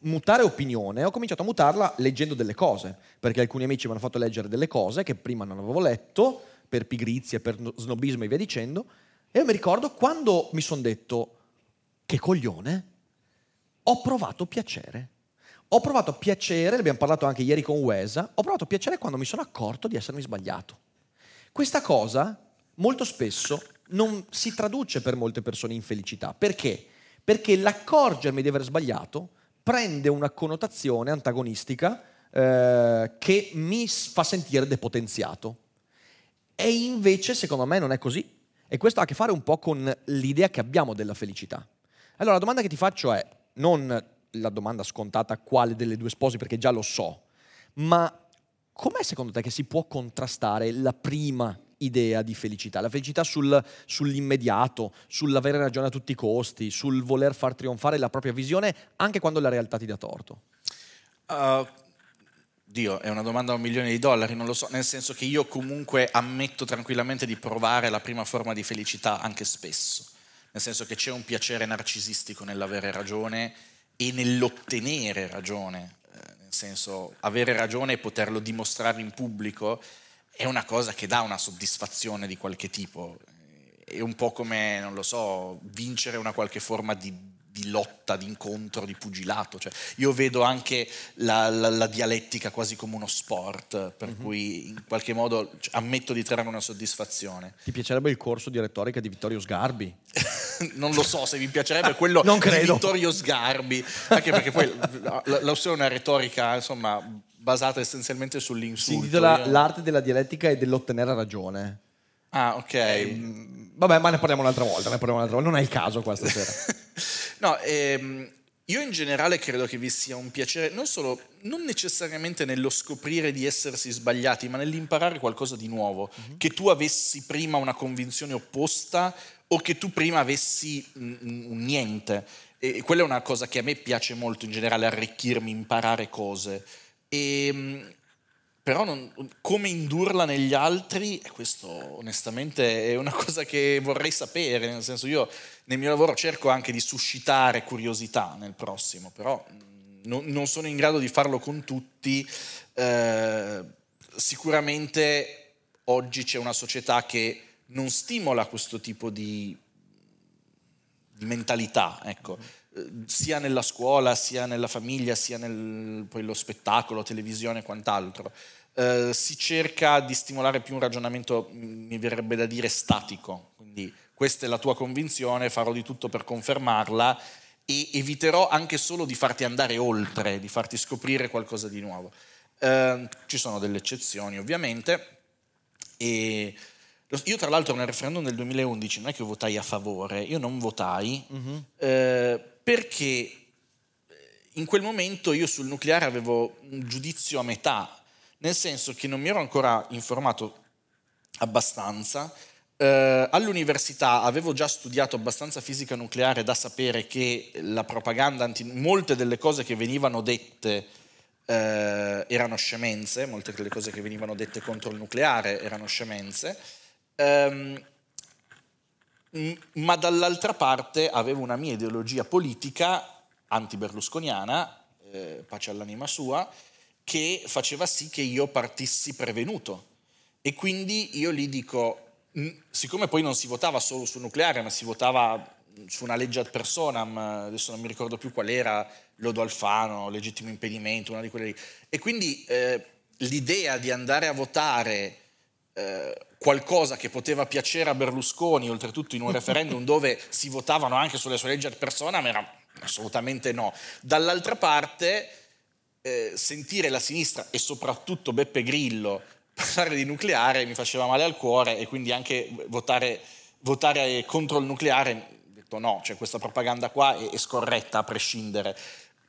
mutare opinione, ho cominciato a mutarla leggendo delle cose, perché alcuni amici mi hanno fatto leggere delle cose che prima non avevo letto, per pigrizia, per snobismo e via dicendo, e io mi ricordo quando mi sono detto, che coglione, ho provato piacere. Ho provato piacere, l'abbiamo parlato anche ieri con Wesa, ho provato piacere quando mi sono accorto di essermi sbagliato. Questa cosa molto spesso non si traduce per molte persone in felicità. Perché? Perché l'accorgermi di aver sbagliato prende una connotazione antagonistica eh, che mi fa sentire depotenziato. E invece, secondo me, non è così. E questo ha a che fare un po' con l'idea che abbiamo della felicità. Allora, la domanda che ti faccio è, non la domanda scontata quale delle due sposi, perché già lo so, ma com'è secondo te che si può contrastare la prima idea di felicità? La felicità sul, sull'immediato, sull'avere ragione a tutti i costi, sul voler far trionfare la propria visione, anche quando la realtà ti dà torto? Uh, Dio, è una domanda a un milione di dollari, non lo so, nel senso che io comunque ammetto tranquillamente di provare la prima forma di felicità anche spesso, nel senso che c'è un piacere narcisistico nell'avere ragione e nell'ottenere ragione, eh, nel senso avere ragione e poterlo dimostrare in pubblico è una cosa che dà una soddisfazione di qualche tipo, è un po' come, non lo so, vincere una qualche forma di di lotta, di incontro, di pugilato. Cioè, io vedo anche la, la, la, dialettica quasi come uno sport, per mm-hmm. cui in qualche modo cioè, ammetto di trarre una soddisfazione. Ti piacerebbe il corso di retorica di Vittorio Sgarbi? non lo so se mi piacerebbe quello non credo. di Vittorio Sgarbi, anche perché poi la, la è una retorica, insomma, basata essenzialmente sull'insulto. Si intitola io... L'arte della dialettica e dell'ottenere ragione. Ah, ok. Eh, vabbè, ma ne parliamo un'altra volta, ne parliamo un'altra volta. Non è il caso qua stasera. no, ehm, io in generale credo che vi sia un piacere, non solo, non necessariamente nello scoprire di essersi sbagliati, ma nell'imparare qualcosa di nuovo. Mm-hmm. Che tu avessi prima una convinzione opposta o che tu prima avessi un niente. E quella è una cosa che a me piace molto in generale, arricchirmi, imparare cose. E ehm, però non, come indurla negli altri, questo onestamente è una cosa che vorrei sapere, nel senso io nel mio lavoro cerco anche di suscitare curiosità nel prossimo, però non, non sono in grado di farlo con tutti. Eh, sicuramente oggi c'è una società che non stimola questo tipo di, di mentalità, ecco sia nella scuola, sia nella famiglia, sia nello spettacolo, televisione e quant'altro. Eh, si cerca di stimolare più un ragionamento, mm, mi verrebbe da dire, statico. Quindi questa è la tua convinzione, farò di tutto per confermarla e eviterò anche solo di farti andare oltre, di farti scoprire qualcosa di nuovo. Eh, ci sono delle eccezioni ovviamente e io tra l'altro nel referendum del 2011 non è che votai a favore, io non votai uh-huh. eh, perché in quel momento io sul nucleare avevo un giudizio a metà, nel senso che non mi ero ancora informato abbastanza. Eh, all'università avevo già studiato abbastanza fisica nucleare da sapere che la propaganda, anti, molte delle cose che venivano dette eh, erano scemenze, molte delle cose che venivano dette contro il nucleare erano scemenze, ehm, ma dall'altra parte avevo una mia ideologia politica anti-berlusconiana, eh, pace all'anima sua, che faceva sì che io partissi prevenuto. E quindi io gli dico, siccome poi non si votava solo sul nucleare, ma si votava su una legge ad personam, adesso non mi ricordo più qual era, Lodo Alfano, legittimo impedimento, una di quelle lì. E quindi eh, l'idea di andare a votare eh, qualcosa che poteva piacere a Berlusconi, oltretutto in un referendum dove si votavano anche sulle sue leggi ad personam, era assolutamente no. Dall'altra parte eh, sentire la sinistra e soprattutto Beppe Grillo parlare di nucleare mi faceva male al cuore e quindi anche votare, votare contro il nucleare, ho detto no, cioè questa propaganda qua è, è scorretta a prescindere.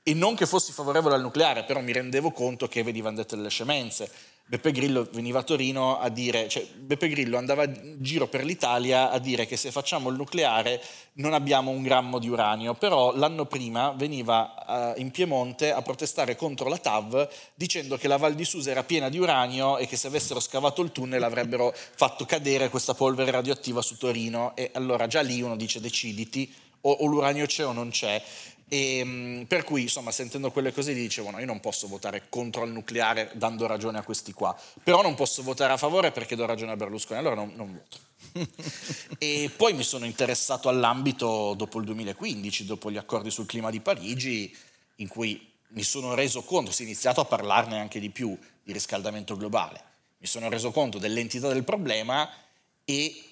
E non che fossi favorevole al nucleare, però mi rendevo conto che venivano dette delle scemenze. Beppe Grillo veniva a Torino a dire, cioè Beppe Grillo andava in giro per l'Italia a dire che se facciamo il nucleare non abbiamo un grammo di uranio, però l'anno prima veniva uh, in Piemonte a protestare contro la TAV dicendo che la Val di Susa era piena di uranio e che se avessero scavato il tunnel avrebbero fatto cadere questa polvere radioattiva su Torino e allora già lì uno dice deciditi o, o l'uranio c'è o non c'è. E, ehm, per cui, insomma, sentendo quelle cose lì dicevo, no, io non posso votare contro il nucleare dando ragione a questi qua, però non posso votare a favore perché do ragione a Berlusconi, allora non, non voto. e poi mi sono interessato all'ambito dopo il 2015, dopo gli accordi sul clima di Parigi, in cui mi sono reso conto, si è iniziato a parlarne anche di più di riscaldamento globale, mi sono reso conto dell'entità del problema e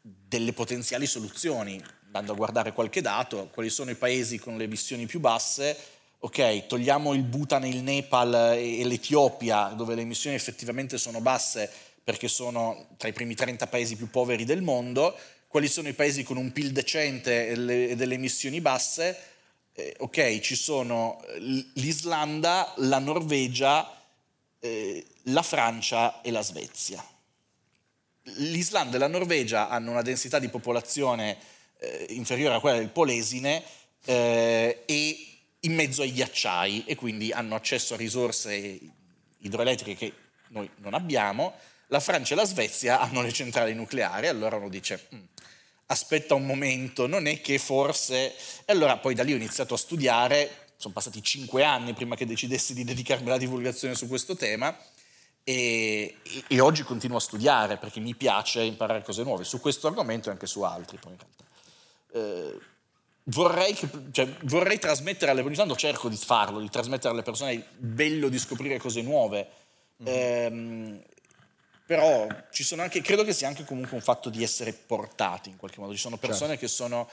delle potenziali soluzioni andando a guardare qualche dato, quali sono i paesi con le emissioni più basse, ok, togliamo il Bhutan, il Nepal e l'Etiopia, dove le emissioni effettivamente sono basse perché sono tra i primi 30 paesi più poveri del mondo, quali sono i paesi con un PIL decente e delle emissioni basse, eh, ok, ci sono l'Islanda, la Norvegia, eh, la Francia e la Svezia. L'Islanda e la Norvegia hanno una densità di popolazione eh, inferiore a quella del Polesine eh, e in mezzo ai ghiacciai e quindi hanno accesso a risorse idroelettriche che noi non abbiamo. La Francia e la Svezia hanno le centrali nucleari, allora uno dice mm, aspetta un momento, non è che forse... E allora poi da lì ho iniziato a studiare, sono passati cinque anni prima che decidessi di dedicarmi alla divulgazione su questo tema e, e, oggi continuo a studiare perché mi piace imparare cose nuove su questo argomento e anche su altri poi in realtà. Eh, vorrei, che, cioè, vorrei, trasmettere alle persone, intanto cerco di farlo, di trasmettere alle persone il bello di scoprire cose nuove, mm-hmm. eh, però ci sono anche, credo che sia anche comunque un fatto di essere portati in qualche modo, ci sono persone certo. che sono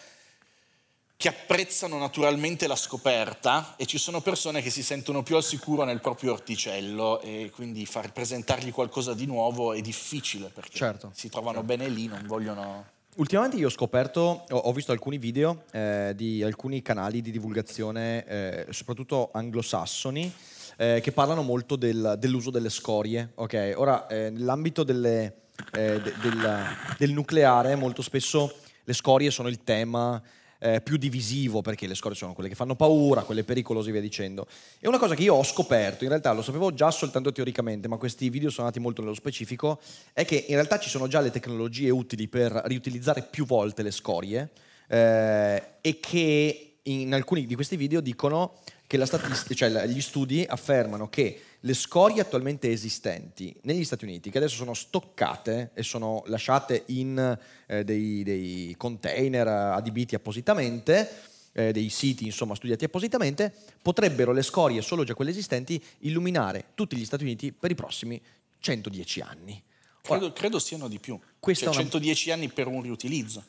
che apprezzano naturalmente la scoperta e ci sono persone che si sentono più al sicuro nel proprio orticello e quindi far presentargli qualcosa di nuovo è difficile perché certo. si trovano certo. bene lì, non vogliono... Ultimamente io ho scoperto, ho visto alcuni video eh, di alcuni canali di divulgazione, eh, soprattutto anglosassoni, eh, che parlano molto del, dell'uso delle scorie. Okay? Ora, eh, nell'ambito delle, eh, de, del, del nucleare, molto spesso le scorie sono il tema eh, più divisivo, perché le scorie sono quelle che fanno paura, quelle pericolose e via dicendo. E una cosa che io ho scoperto, in realtà lo sapevo già soltanto teoricamente, ma questi video sono andati molto nello specifico, è che in realtà ci sono già le tecnologie utili per riutilizzare più volte le scorie eh, e che in alcuni di questi video dicono che la statistica, cioè gli studi affermano che le scorie attualmente esistenti negli Stati Uniti, che adesso sono stoccate e sono lasciate in eh, dei, dei, container adibiti appositamente, eh, dei siti insomma studiati appositamente, potrebbero le scorie, solo già quelle esistenti, illuminare tutti gli Stati Uniti per i prossimi 110 anni. Credo, Ora, credo siano di più. Cioè, una... 110 anni per un riutilizzo.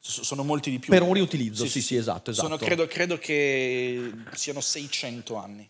Sono molti di più. Per un riutilizzo, sì, sì, sì, sì esatto. esatto. Sono, credo, credo che siano 600 anni.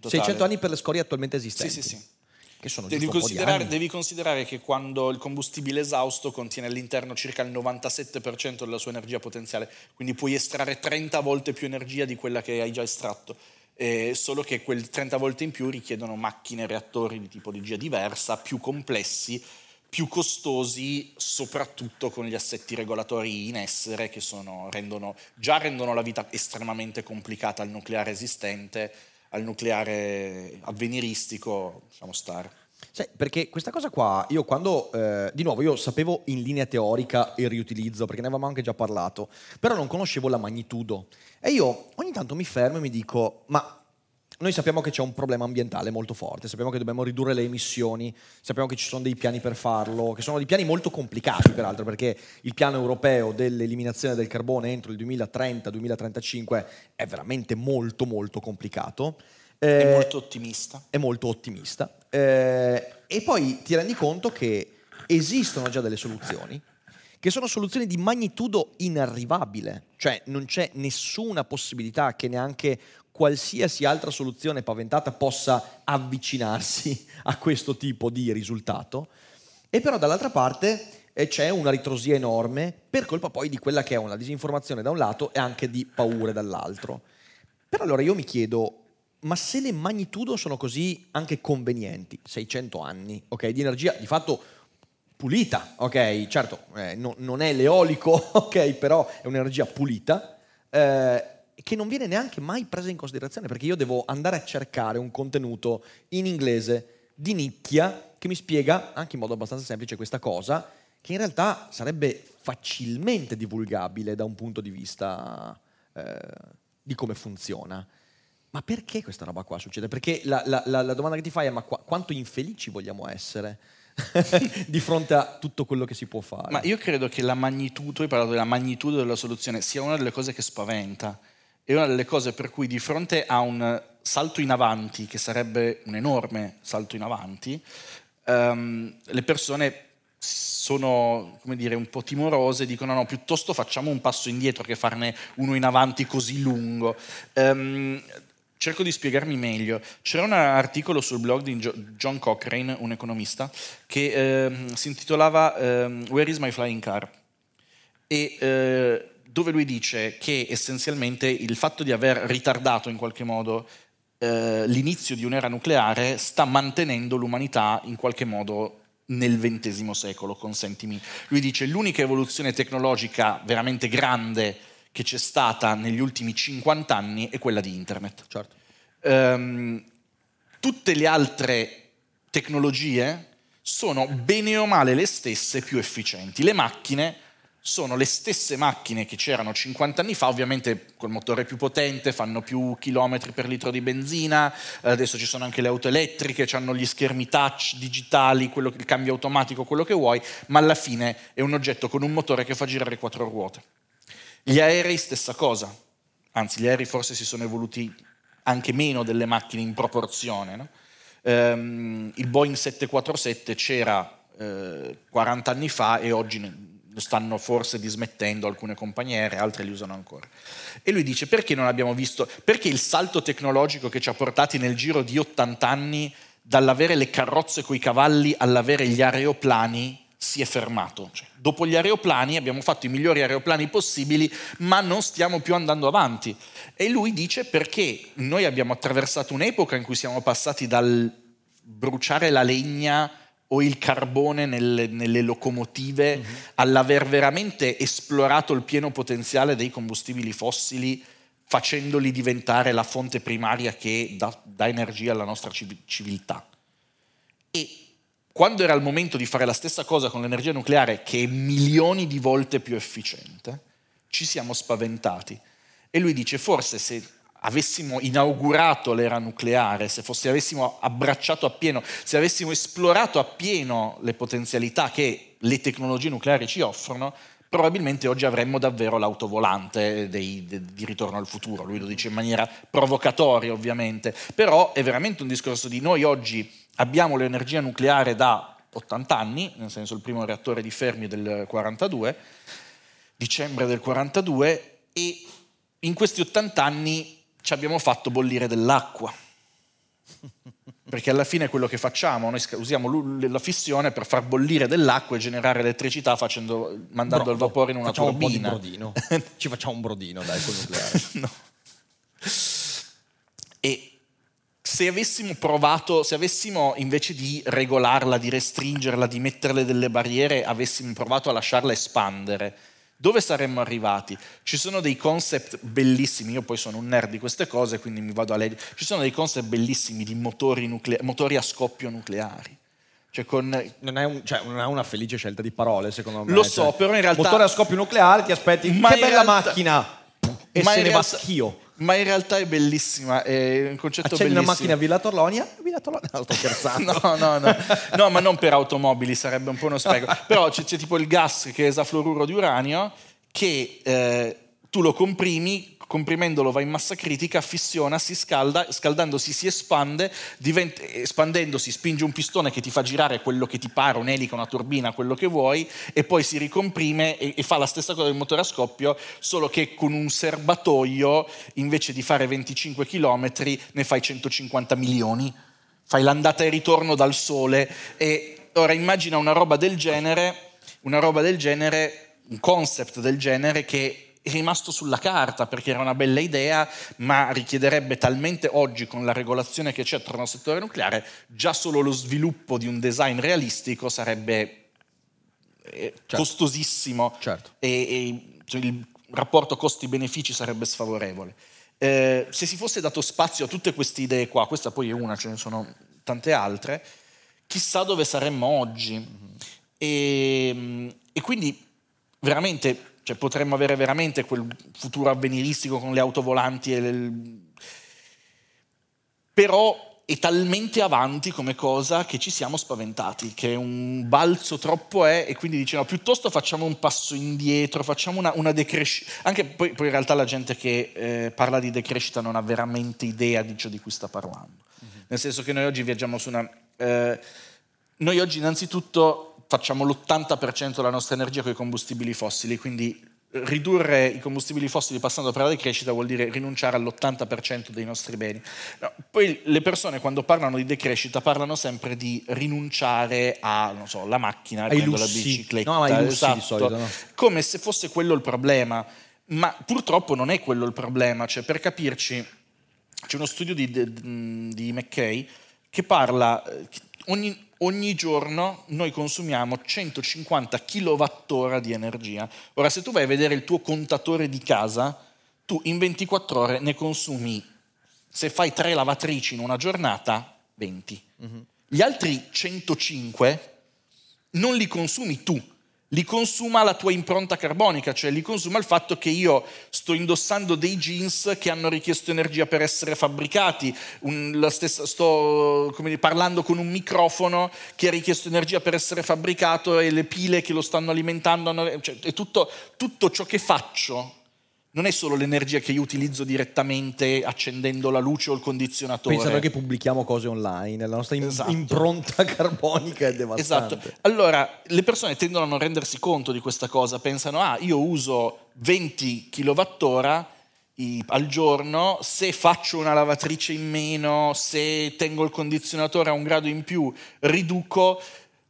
600 anni per le scorie attualmente esistenti. Sì, sì, sì. Che sono devi, considerare, devi considerare che quando il combustibile esausto contiene all'interno circa il 97% della sua energia potenziale, quindi puoi estrarre 30 volte più energia di quella che hai già estratto. Eh, solo che quel 30 volte in più richiedono macchine, reattori di tipologia diversa, più complessi, più costosi, soprattutto con gli assetti regolatori in essere che sono, rendono, già rendono la vita estremamente complicata al nucleare esistente al nucleare avveniristico, lasciamo stare. Sì, perché questa cosa qua, io quando, eh, di nuovo, io sapevo in linea teorica il riutilizzo, perché ne avevamo anche già parlato, però non conoscevo la magnitudo. E io ogni tanto mi fermo e mi dico, ma noi sappiamo che c'è un problema ambientale molto forte, sappiamo che dobbiamo ridurre le emissioni, sappiamo che ci sono dei piani per farlo, che sono dei piani molto complicati peraltro, perché il piano europeo dell'eliminazione del carbone entro il 2030-2035 è veramente molto molto complicato. Eh, è molto ottimista. È molto ottimista. Eh, e poi ti rendi conto che esistono già delle soluzioni che sono soluzioni di magnitudo inarrivabile, cioè non c'è nessuna possibilità che neanche qualsiasi altra soluzione paventata possa avvicinarsi a questo tipo di risultato. E però dall'altra parte eh, c'è una ritrosia enorme per colpa poi di quella che è una disinformazione da un lato e anche di paure dall'altro. Però allora io mi chiedo, ma se le magnitudo sono così anche convenienti, 600 anni, ok, di energia di fatto pulita, ok, certo, eh, no, non è l'eolico, ok, però è un'energia pulita, eh, che non viene neanche mai presa in considerazione perché io devo andare a cercare un contenuto in inglese di nicchia che mi spiega anche in modo abbastanza semplice questa cosa che in realtà sarebbe facilmente divulgabile da un punto di vista eh, di come funziona. Ma perché questa roba qua succede? Perché la, la, la, domanda che ti fai è ma qu- quanto infelici vogliamo essere? di fronte a tutto quello che si può fare. Ma io credo che la magnitudo, hai parlato della magnitudo della soluzione, sia una delle cose che spaventa è una delle cose per cui di fronte a un salto in avanti, che sarebbe un enorme salto in avanti, um, le persone sono come dire, un po' timorose, dicono no, piuttosto facciamo un passo indietro che farne uno in avanti così lungo. Um, cerco di spiegarmi meglio. C'era un articolo sul blog di John Cochrane, un economista, che eh, si intitolava eh, Where is my flying car? E eh, dove lui dice che essenzialmente il fatto di aver ritardato in qualche modo eh, l'inizio di un'era nucleare sta mantenendo l'umanità in qualche modo nel XX secolo, consentimi. Lui dice l'unica evoluzione tecnologica veramente grande che c'è stata negli ultimi 50 anni è quella di Internet. Certo. Um, tutte le altre tecnologie sono bene o male le stesse, più efficienti. Le macchine sono le stesse macchine che c'erano 50 anni fa, ovviamente col motore più potente, fanno più chilometri per litro di benzina, adesso ci sono anche le auto elettriche, hanno gli schermi touch digitali, quello, il cambio automatico, quello che vuoi, ma alla fine è un oggetto con un motore che fa girare quattro ruote. Gli aerei stessa cosa, anzi gli aerei forse si sono evoluti anche meno delle macchine in proporzione. No? Um, il Boeing 747 c'era eh, 40 anni fa e oggi lo stanno forse dismettendo alcune compagnie aeree, altre li usano ancora. E lui dice perché non abbiamo visto, perché il salto tecnologico che ci ha portati nel giro di 80 anni dall'avere le carrozze coi cavalli all'avere gli aeroplani si è fermato. Cioè, dopo gli aeroplani abbiamo fatto i migliori aeroplani possibili, ma non stiamo più andando avanti. E lui dice perché noi abbiamo attraversato un'epoca in cui siamo passati dal bruciare la legna o il carbone nelle, nelle locomotive mm-hmm. all'aver veramente esplorato il pieno potenziale dei combustibili fossili facendoli diventare la fonte primaria che dà, dà energia alla nostra civiltà. E quando era il momento di fare la stessa cosa con l'energia nucleare, che è milioni di volte più efficiente, ci siamo spaventati. E lui dice, forse se avessimo inaugurato l'era nucleare, se fosse, avessimo abbracciato appieno, se avessimo esplorato appieno le potenzialità che le tecnologie nucleari ci offrono, probabilmente oggi avremmo davvero l'autovolante dei, de, di ritorno al futuro. Lui lo dice in maniera provocatoria, ovviamente, però è veramente un discorso di noi oggi abbiamo l'energia nucleare da 80 anni, nel senso il primo reattore di Fermi del 42, dicembre del 42, e in questi 80 anni ci abbiamo fatto bollire dell'acqua. Perché alla fine è quello che facciamo, noi usiamo la fissione per far bollire dell'acqua e generare elettricità facendo, mandando Brodo. il vapore in una facciamo turbina. Un brodino. Ci facciamo un brodino, dai, col nucleare. no. E se avessimo provato, se avessimo invece di regolarla, di restringerla, di metterle delle barriere, avessimo provato a lasciarla espandere, dove saremmo arrivati? Ci sono dei concept bellissimi, io poi sono un nerd di queste cose, quindi mi vado a leggere, ci sono dei concept bellissimi di motori, nucle- motori a scoppio nucleari. Cioè con... non, è un, cioè non, è una felice scelta di parole, secondo me. Lo so, cioè, però in realtà... Motore a scoppio nucleare, ti aspetti, ma che bella realtà... macchina! E ma se ne realtà... va schio. Ma in realtà è bellissima, è un concetto Accendi bellissimo. una macchina a Villa Torlonia? Villa Torlonia, no, sto scherzando. no, no, no, no, ma non per automobili, sarebbe un po' uno spreco. Però c'è, c'è tipo il gas che è esafluoruro di uranio, che eh, tu lo comprimi, comprimendolo va in massa critica, fissiona, si scalda, scaldandosi si espande, diventa, espandendosi spinge un pistone che ti fa girare quello che ti pare, un'elica, una turbina, quello che vuoi, e poi si ricomprime e, e fa la stessa cosa del motore a scoppio, solo che con un serbatoio, invece di fare 25 km, ne fai 150 milioni. Fai l'andata e ritorno dal Sole e ora immagina una roba del genere, una roba del genere, un concept del genere che è rimasto sulla carta perché era una bella idea, ma richiederebbe talmente oggi con la regolazione che c'è attorno al settore nucleare, già solo lo sviluppo di un design realistico sarebbe eh, certo. costosissimo certo. e, e cioè, il rapporto costi-benefici sarebbe sfavorevole. Eh, se si fosse dato spazio a tutte queste idee qua, questa poi è una, ce ne sono tante altre, chissà dove saremmo oggi. Mm-hmm. E, e quindi veramente cioè potremmo avere veramente quel futuro avveniristico con le auto volanti. Le... Però è talmente avanti come cosa che ci siamo spaventati, che un balzo troppo è e quindi dice no, piuttosto facciamo un passo indietro, facciamo una, una decrescita. Anche poi, poi, in realtà la gente che eh, parla di decrescita non ha veramente idea di ciò di cui sta parlando. Mm-hmm. Nel senso che noi oggi viaggiamo su una... Eh, noi oggi innanzitutto facciamo l'80% della nostra energia con i combustibili fossili, quindi ridurre i combustibili fossili passando per la decrescita vuol dire rinunciare all'80% dei nostri beni. No, poi le persone quando parlano di decrescita parlano sempre di rinunciare a, non so, la macchina, ai lussi. la bicicletta, no, ma i lussi esatto, di solito, no? come se fosse quello il problema. Ma purtroppo non è quello il problema, cioè per capirci c'è uno studio di, di, di McKay che parla, eh, ogni, ogni giorno noi consumiamo 150 kWh di energia. Ora se tu vai a vedere il tuo contatore di casa, tu in 24 ore ne consumi, se fai tre lavatrici in una giornata, 20. Uh-huh. Gli altri 105 non li consumi tu, li consuma la tua impronta carbonica, cioè li consuma il fatto che io sto indossando dei jeans che hanno richiesto energia per essere fabbricati, un, stessa, sto dire, parlando con un microfono che ha richiesto energia per essere fabbricato e le pile che lo stanno alimentando, hanno, cioè, è tutto, tutto ciò che faccio non è solo l'energia che io utilizzo direttamente accendendo la luce o il condizionatore. Pensano che pubblichiamo cose online, la nostra esatto. impronta carbonica è devastante. Esatto. Allora, le persone tendono a non rendersi conto di questa cosa, pensano, ah, io uso 20 kWh al giorno, se faccio una lavatrice in meno, se tengo il condizionatore a un grado in più, riduco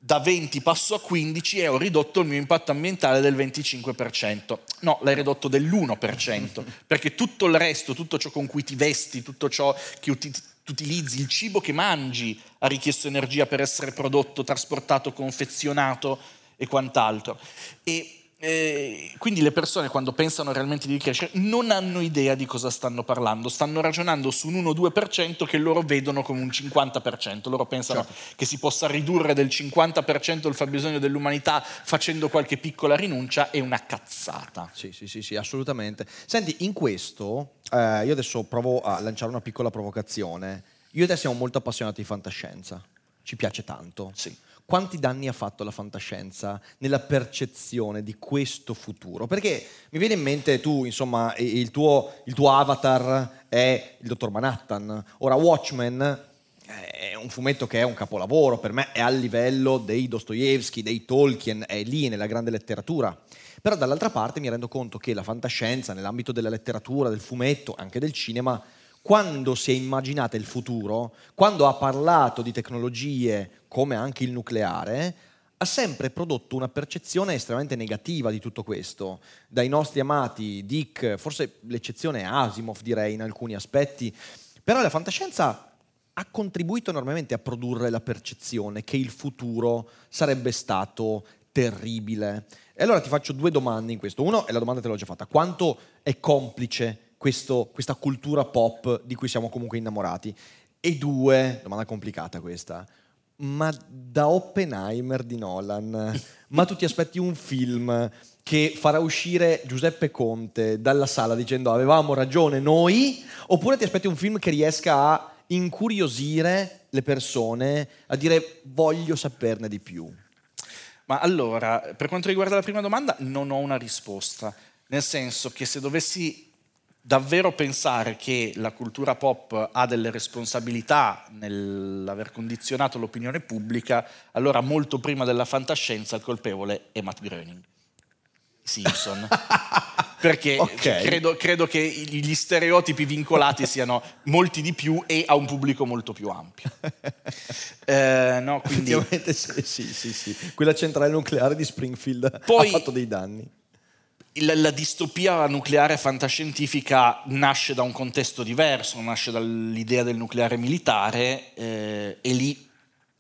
da 20 passo a 15 e ho ridotto il mio impatto ambientale del 25%. No, l'hai ridotto dell'1%, perché tutto il resto, tutto ciò con cui ti vesti, tutto ciò che utilizzi, il cibo che mangi ha richiesto energia per essere prodotto, trasportato, confezionato e quant'altro. E eh, quindi le persone quando pensano realmente di crescere non hanno idea di cosa stanno parlando, stanno ragionando su un 1-2% che loro vedono come un 50%, loro pensano certo. che si possa ridurre del 50% il fabbisogno dell'umanità facendo qualche piccola rinuncia, è una cazzata. Sì, sì, sì, sì assolutamente. Senti, in questo eh, io adesso provo a lanciare una piccola provocazione. Io e te siamo molto appassionati di fantascienza, ci piace tanto. Sì quanti danni ha fatto la fantascienza nella percezione di questo futuro? Perché mi viene in mente tu, insomma, il tuo, il tuo avatar è il dottor Manhattan. Ora, Watchmen è un fumetto che è un capolavoro, per me è al livello dei Dostoevsky, dei Tolkien, è lì nella grande letteratura. Però dall'altra parte mi rendo conto che la fantascienza nell'ambito della letteratura, del fumetto, anche del cinema, quando si è immaginata il futuro, quando ha parlato di tecnologie come anche il nucleare, ha sempre prodotto una percezione estremamente negativa di tutto questo. Dai nostri amati Dick, forse l'eccezione è Asimov direi in alcuni aspetti, però la fantascienza ha contribuito enormemente a produrre la percezione che il futuro sarebbe stato terribile. E allora ti faccio due domande in questo. Uno, e la domanda te l'ho già fatta, quanto è complice questo, questa cultura pop di cui siamo comunque innamorati. E due, domanda complicata questa, ma da Oppenheimer di Nolan, ma tu ti aspetti un film che farà uscire Giuseppe Conte dalla sala dicendo avevamo ragione noi, oppure ti aspetti un film che riesca a incuriosire le persone, a dire voglio saperne di più? Ma allora, per quanto riguarda la prima domanda, non ho una risposta, nel senso che se dovessi davvero pensare che la cultura pop ha delle responsabilità nell'aver condizionato l'opinione pubblica, allora molto prima della fantascienza il colpevole è Matt Groening. Simpson. Perché okay. credo, credo, che gli stereotipi vincolati siano molti di più e a un pubblico molto più ampio. eh, no, quindi... Sì, sì, sì. Quella centrale nucleare di Springfield Poi, ha fatto dei danni la, la, distopia nucleare fantascientifica nasce da un contesto diverso, nasce dall'idea del nucleare militare eh, e lì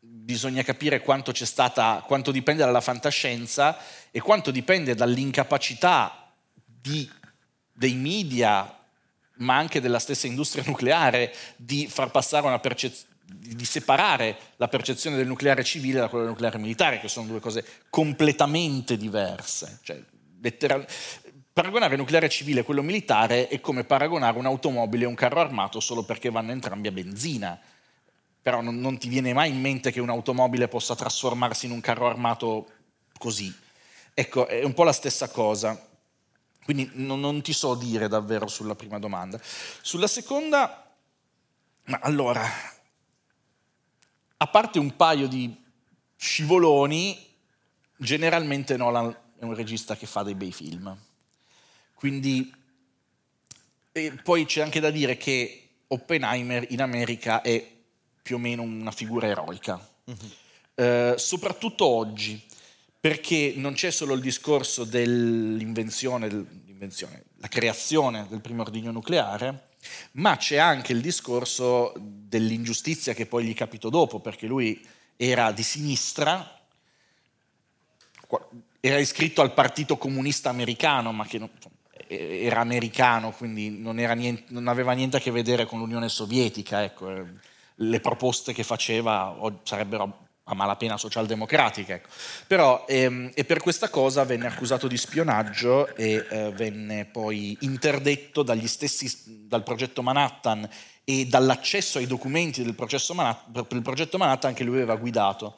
bisogna capire quanto, stata, quanto dipende dalla fantascienza e quanto dipende dall'incapacità di, dei media, ma anche della stessa industria nucleare, di far passare una percezione di separare la percezione del nucleare civile da quella del nucleare militare, che sono due cose completamente diverse. Cioè, letteral- paragonare nucleare civile e quello militare è come paragonare un'automobile e un carro armato solo perché vanno entrambi a benzina. Però non, non ti viene mai in mente che un'automobile possa trasformarsi in un carro armato così. Ecco, è un po' la stessa cosa. Quindi non, non ti so dire davvero sulla prima domanda. Sulla seconda, ma allora, a parte un paio di scivoloni, generalmente Nolan è un regista che fa dei bei film. Quindi, poi c'è anche da dire che Oppenheimer in America è più o meno una figura eroica, uh-huh. eh, soprattutto oggi, perché non c'è solo il discorso dell'invenzione, l'invenzione, la creazione del primo ordigno nucleare, ma c'è anche il discorso dell'ingiustizia che poi gli capitò dopo, perché lui era di sinistra, era iscritto al Partito Comunista Americano, ma che non, era americano, quindi non, niente, non, aveva niente a che vedere con l'Unione Sovietica. Ecco. Le proposte che faceva sarebbero a malapena socialdemocratiche. Ecco. Però, ehm, e per questa cosa venne accusato di spionaggio e eh, venne poi interdetto dagli stessi, dal progetto Manhattan e dall'accesso ai documenti del, Manhattan, del progetto Manhattan che lui aveva guidato.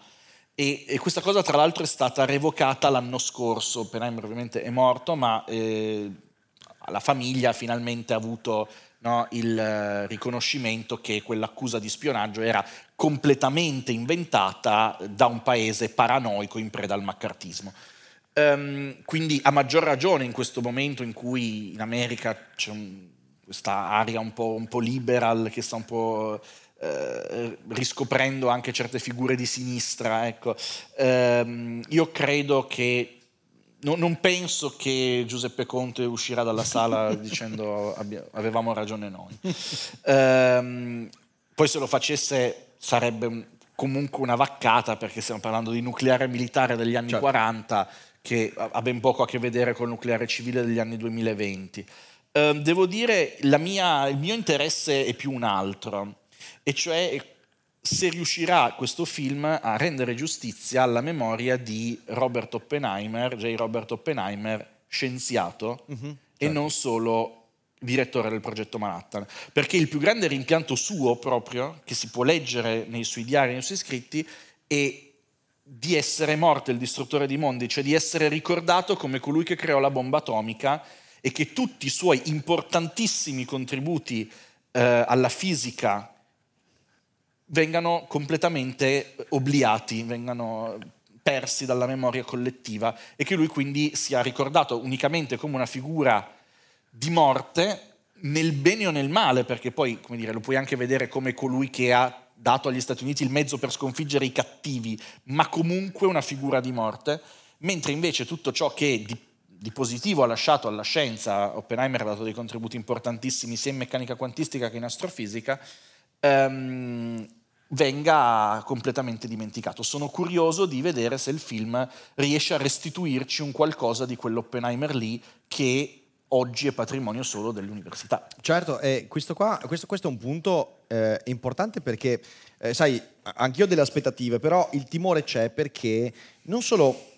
E, e, questa cosa tra l'altro è stata revocata l'anno scorso, Oppenheimer ovviamente è morto, ma eh, la famiglia finalmente ha avuto no, il eh, riconoscimento che quell'accusa di spionaggio era completamente inventata da un paese paranoico in preda al maccartismo. Um, quindi a maggior ragione in questo momento in cui in America c'è un, questa aria un po', un po', liberal che sta un po' eh, riscoprendo anche certe figure di sinistra, ecco. um, io credo che no, non penso che Giuseppe Conte uscirà dalla sala dicendo avevamo ragione noi. Ehm, poi se lo facesse sarebbe comunque una vaccata perché stiamo parlando di nucleare militare degli anni certo. 40 che ha ben poco a che vedere col nucleare civile degli anni 2020. Ehm, devo dire, mia, il mio interesse è più un altro, e cioè se riuscirà questo film a rendere giustizia alla memoria di Robert Oppenheimer, J. Robert Oppenheimer, scienziato uh-huh, certo. e non solo direttore del progetto Manhattan. Perché il più grande rimpianto suo proprio, che si può leggere nei suoi diari, nei suoi scritti, è di essere morto il distruttore di mondi, cioè di essere ricordato come colui che creò la bomba atomica e che tutti i suoi importantissimi contributi eh, alla fisica vengano completamente obliati, vengano persi dalla memoria collettiva e che lui quindi sia ricordato unicamente come una figura di morte nel bene o nel male, perché poi dire, lo puoi anche vedere come colui che ha dato agli Stati Uniti il mezzo per sconfiggere i cattivi, ma comunque una figura di morte, mentre invece tutto ciò che di, di positivo ha lasciato alla scienza, Oppenheimer ha dato dei contributi importantissimi sia in meccanica quantistica che in astrofisica, ehm, venga completamente dimenticato. Sono curioso di vedere se il film riesce a restituirci un qualcosa di quell'Oppenheimer lì che oggi è patrimonio solo dell'università. Certo, eh, questo, qua, questo, questo, è un punto eh, importante perché, eh, sai, anch'io ho delle aspettative, però il timore c'è perché non solo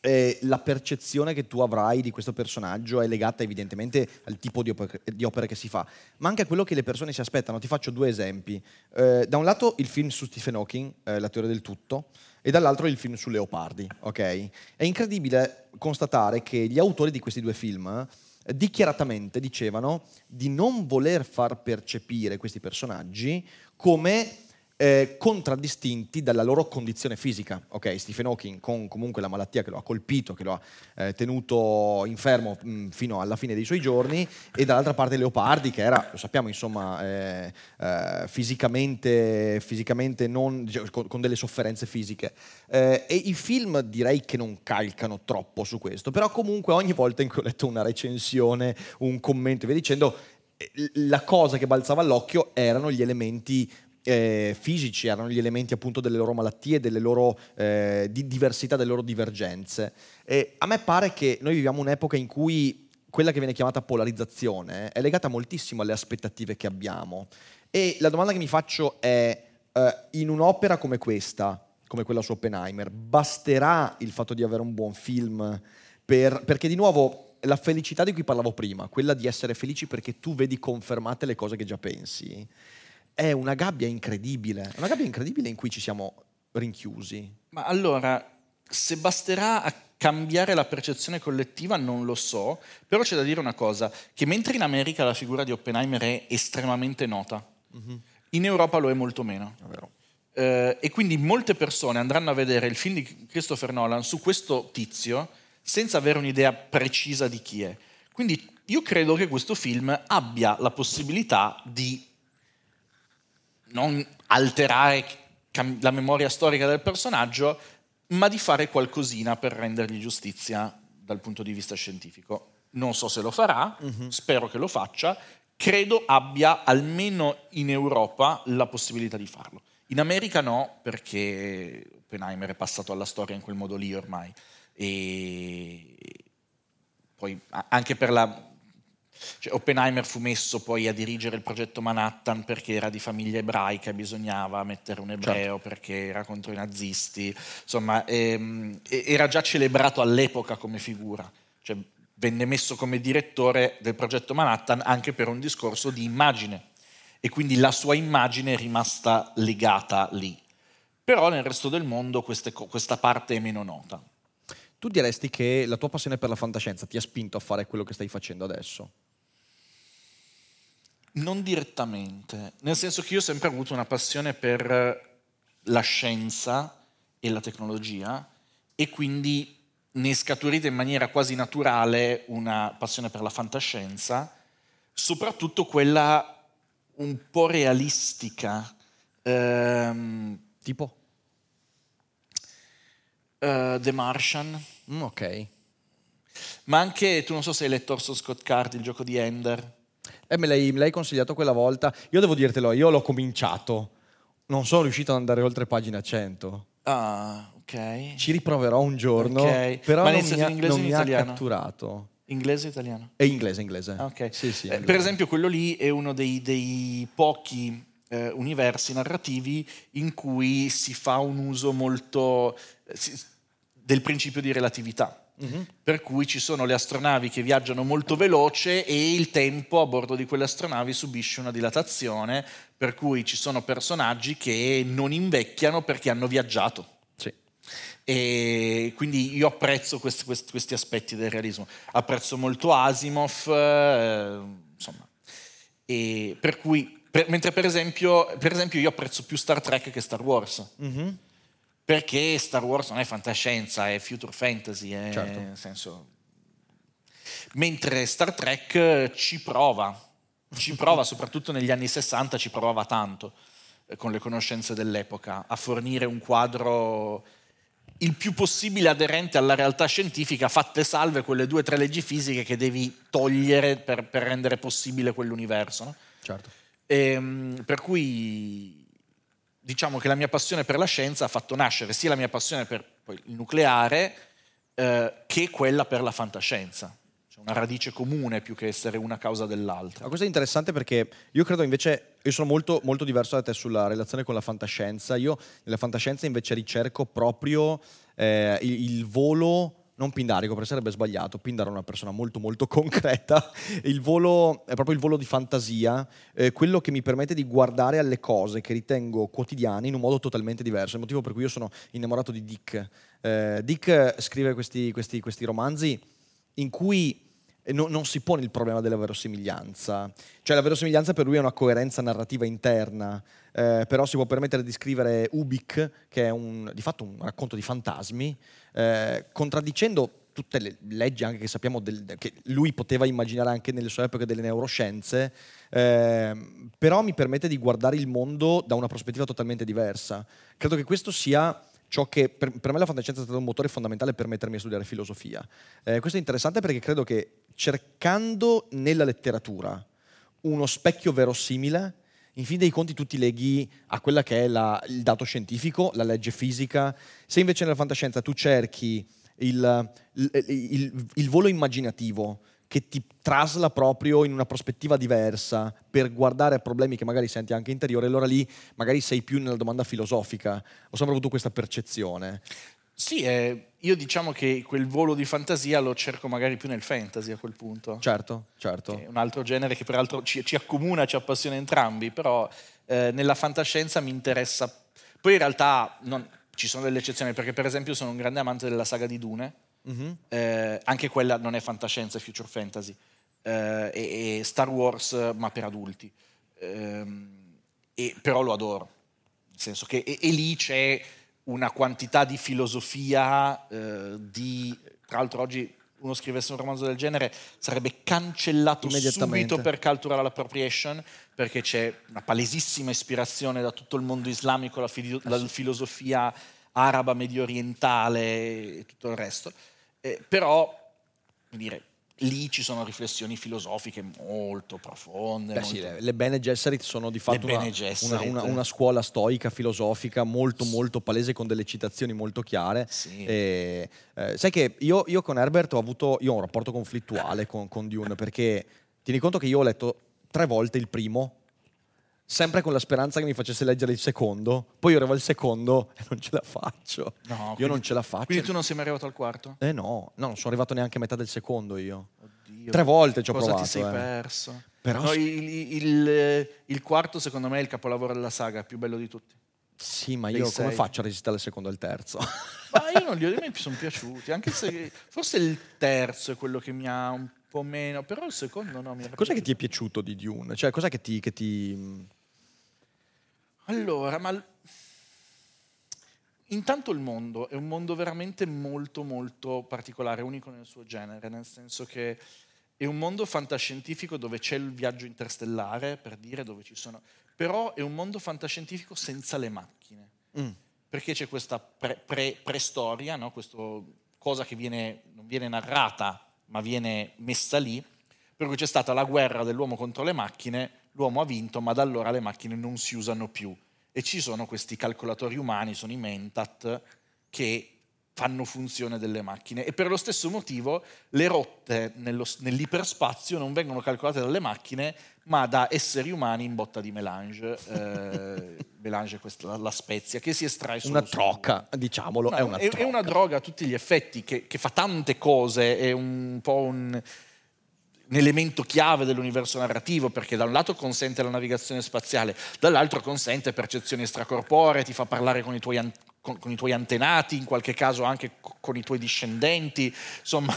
eh, la percezione che tu avrai di questo personaggio è legata evidentemente al tipo di opera, di opera, che si fa, ma anche a quello che le persone si aspettano. Ti faccio due esempi. Eh, da un lato il film su Stephen Hawking, eh, La teoria del tutto, e dall'altro il film su Leopardi. Okay? È incredibile constatare che gli autori di questi due film dichiaratamente dicevano di non voler far percepire questi personaggi come eh, contraddistinti dalla loro condizione fisica. Ok, Stephen Hawking con comunque la malattia che lo ha colpito, che lo ha eh, tenuto infermo mh, mm, fino alla fine dei suoi giorni, e dall'altra parte Leopardi che era, lo sappiamo, insomma, eh, eh fisicamente, fisicamente non, diciamo, con, con, delle sofferenze fisiche. Eh, e i film direi che non calcano troppo su questo, però comunque ogni volta in cui ho letto una recensione, un commento e via dicendo, eh, la cosa che balzava all'occhio erano gli elementi eh, fisici, erano gli elementi appunto delle loro malattie, delle loro eh, di diversità, delle loro divergenze. E a me pare che noi viviamo un'epoca in cui quella che viene chiamata polarizzazione è legata moltissimo alle aspettative che abbiamo. E la domanda che mi faccio è, eh, in un'opera come questa, come quella su Oppenheimer, basterà il fatto di avere un buon film per, perché di nuovo la felicità di cui parlavo prima, quella di essere felici perché tu vedi confermate le cose che già pensi, è una gabbia incredibile, una gabbia incredibile in cui ci siamo rinchiusi. Ma allora, se basterà a cambiare la percezione collettiva non lo so, però c'è da dire una cosa, che mentre in America la figura di Oppenheimer è estremamente nota, mm-hmm. in Europa lo è molto meno. È eh, e quindi molte persone andranno a vedere il film di Christopher Nolan su questo tizio senza avere un'idea precisa di chi è. Quindi io credo che questo film abbia la possibilità di non alterare la memoria storica del personaggio, ma di fare qualcosina per rendergli giustizia dal punto di vista scientifico. non so se lo farà, spero che lo faccia, credo abbia almeno in Europa la possibilità di farlo. In America no, perché Oppenheimer è passato alla storia in quel modo lì ormai. E poi anche per la... cioè, Oppenheimer fu messo poi a dirigere il progetto Manhattan perché era di famiglia ebraica, bisognava mettere un ebreo perché era contro i nazisti, insomma ehm, era già celebrato all'epoca come figura, cioè, venne messo come direttore del progetto Manhattan anche per un discorso di immagine e quindi la sua immagine è rimasta legata lì. Però nel resto del mondo queste questa parte è meno nota. Tu diresti che la tua passione per la fantascienza ti ha spinto a fare quello che stai facendo adesso? Non direttamente, nel senso che io ho sempre avuto una passione per la scienza e la tecnologia e quindi ne è scaturita in maniera quasi naturale una passione per la fantascienza, soprattutto quella un po' realistica. Ehm, Tipo? eh, The Martian, Mm, ok. ma anche, tu non so se hai letto Orson Scott Card, il gioco di Ender. Eh, me l'hai, me l'hai consigliato quella volta. Io devo dirtelo, io l'ho cominciato. Non sono riuscito ad andare oltre pagina 100. Ah, ok. Ci riproverò un giorno, Ok. però Ma non mi, ha, in non in mi ha catturato. Inglese o italiano? È inglese, inglese. Ah, ok. Sì, sì, Eh, inglese. per esempio, quello lì è uno dei, dei pochi eh, universi narrativi in cui si fa un uso molto eh, si- del principio di relatività. Mhm. Per cui ci sono le astronavi che viaggiano molto veloce e il tempo a bordo di quelle astronavi subisce una dilatazione, per cui ci sono personaggi che non invecchiano perché hanno viaggiato. Sì. E quindi io apprezzo questi, questi- questi aspetti del realismo. Apprezzo molto Asimov, eh, insomma. E per cui, per- mentre per esempio, per esempio io apprezzo più Star Trek che Star Wars. Mhm. Perché Star Wars non è fantascienza, è future fantasy, è Certo. nel senso... Mentre Star Trek eh, ci prova, ci prova, soprattutto negli anni 60 ci provava tanto, eh, con le conoscenze dell'epoca, a fornire un quadro il più possibile aderente alla realtà scientifica, fatte salve quelle due o tre leggi fisiche che devi togliere per, per rendere possibile quell'universo. no? Certo. Ehm, per cui diciamo che la mia passione per la scienza ha fatto nascere sia la mia passione per poi, il nucleare eh, che quella per la fantascienza. C'è una radice comune più che essere una causa dell'altra. Ma questo è interessante perché io credo invece, io sono molto, molto diverso da te sulla relazione con la fantascienza. Io nella fantascienza invece ricerco proprio eh, il, il volo, non pindarico, perché sarebbe sbagliato, Pindaro è una persona molto molto concreta, il volo è proprio il volo di fantasia, eh, quello che mi permette di guardare alle cose che ritengo quotidiane in un modo totalmente diverso. È il motivo per cui io sono innamorato di Dick. Eh, Dick scrive questi, questi- questi romanzi in cui no- non si pone il problema della verosimiglianza. Cioè la verosimiglianza per lui è una coerenza narrativa interna, eh, però si può permettere di scrivere Ubik, che è un, di fatto un racconto di fantasmi, eh, contraddicendo tutte le leggi anche che sappiamo del- che lui poteva immaginare anche nelle sue epoche delle neuroscienze, ehm, però mi permette di guardare il mondo da una prospettiva totalmente diversa. Credo che questo sia ciò che per, per me la fantascienza è stato un motore fondamentale per mettermi a studiare filosofia. Eh, questo è interessante perché credo che cercando nella letteratura uno specchio verosimile, in fin dei conti tu ti leghi a quella che è la- il dato scientifico, la legge fisica. Se invece nella fantascienza tu cerchi il, il- il- il volo immaginativo che ti trasla proprio in una prospettiva diversa per guardare a problemi che magari senti anche interiore, allora lì magari sei più nella domanda filosofica. Ho sempre avuto questa percezione. Sì, eh, io diciamo che quel volo di fantasia lo cerco magari più nel fantasy a quel punto. Certo, certo. Che è un altro genere che peraltro ci, ci accomuna, ci appassiona entrambi, però eh, nella fantascienza mi interessa. Poi in realtà non- ci sono delle eccezioni, perché per esempio sono un grande amante della saga di Dune, Mhm. eh, anche quella non è fantascienza, è future fantasy, eh, e, e Star Wars ma per adulti, Ehm, e- però lo adoro, nel senso che e, e lì c'è una quantità di filosofia, eh, di, tra l'altro oggi uno scrivesse un romanzo del genere sarebbe cancellato subito per cultural appropriation perché c'è una palesissima ispirazione da tutto il mondo islamico, la, fili- la filosofia araba, medio orientale e tutto il resto. Eh, però, dire, lì ci sono riflessioni filosofiche molto profonde. Beh molto- sì, le, le Bene Gesserit sono di fatto una, una- una- una scuola stoica, filosofica, molto molto palese, con delle citazioni molto chiare. Sì. E, eh, sai che io, io con Herbert ho avuto io ho un rapporto conflittuale con, con Dune, perché tieni conto che io ho letto tre volte il primo, sempre con la speranza che mi facesse leggere il secondo, poi io arrivo al secondo e non ce la faccio. No, io quindi- non ce la faccio. Quindi tu non sei mai arrivato al quarto? Eh no, no, non sono arrivato neanche a metà del secondo io. Oddio. Tre volte ci ho Cosa provato. ti sei eh. perso? Però- No, il, il- il quarto, secondo me, è il capolavoro della saga, più bello di tutti. Sì, ma Dei io come faccio a resistere al secondo e al terzo? Ma io non li ho, mi sono piaciuti, anche se forse il terzo è quello che mi ha un po' meno, però il secondo no. Mi Cos'è che ti è piaciuto. piaciuto di Dune? Cioè, cos'è che ti... Che ti... Allora, ma intanto il mondo è un mondo veramente molto molto particolare, unico nel suo genere, nel senso che è un mondo fantascientifico dove c'è il viaggio interstellare, per dire dove ci sono, però è un mondo fantascientifico senza le macchine. Mm. perché c'è questa pre- pre- preistoria, no? questa cosa che viene, non viene narrata, ma viene messa lì, per cui c'è stata la guerra dell'uomo contro le macchine, l'uomo ha vinto, ma da allora le macchine non si usano più. E ci sono questi calcolatori umani, sono i Mentat, che fanno funzione delle macchine. E per lo stesso motivo le rotte nello- nell'iperspazio non vengono calcolate dalle macchine, ma da esseri umani in botta di melange. Eh, melange è questa, la, spezia, che si estrae solo Una su- trocca, diciamolo, No, è una è, trocca. è una droga a tutti gli effetti, che, che fa tante cose, è un po' un, un elemento chiave dell'universo narrativo, perché da un lato consente la navigazione spaziale, dall'altro consente percezioni extracorporee, ti fa parlare con i tuoi, an- con- con i tuoi antenati, in qualche caso anche co- con i tuoi discendenti, insomma,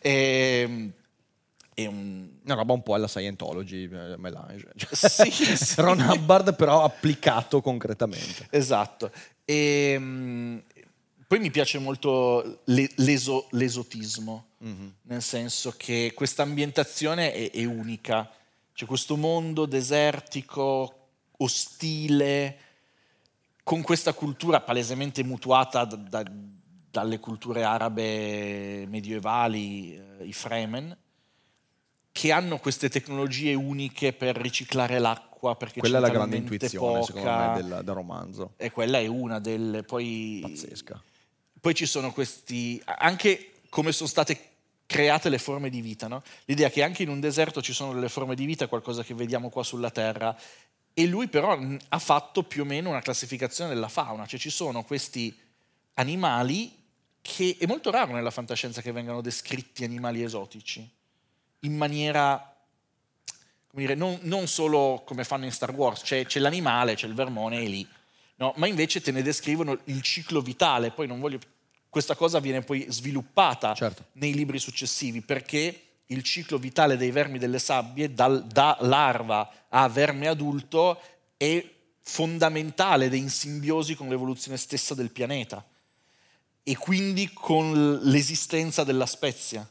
è, è un... Una roba un po' alla Scientology, eh, melange. Sì, sì. Ron Hubbard però applicato concretamente. Esatto. E, mm, poi mi piace molto le- l'eso- l'esotismo, nel senso che questa ambientazione è, è unica. C'è questo mondo desertico, ostile, con questa cultura palesemente mutuata da- da- dalle culture arabe medievali, eh, i Fremen, che hanno queste tecnologie uniche per riciclare l'acqua perché Quella è la grande intuizione, poca. secondo me, del, del romanzo. E quella è una delle. Poi, Pazzesca. Poi ci sono questi. Anche come sono state create le forme di vita, no? L'idea che anche in un deserto ci sono delle forme di vita, qualcosa che vediamo qua sulla Terra. E lui però ha fatto più o meno una classificazione della fauna, cioè ci sono questi animali che è molto raro nella fantascienza che vengano descritti animali esotici in maniera come dire, non, non solo come fanno in Star Wars, c'è, c'è l'animale, c'è il vermone, è lì, no? ma invece te ne descrivono il ciclo vitale, poi non voglio... Questa cosa viene poi sviluppata Certo. nei libri successivi perché il ciclo vitale dei vermi delle sabbie, dal- da larva a verme adulto, è fondamentale ed è in simbiosi con l'evoluzione stessa del pianeta e quindi con l'esistenza della spezia.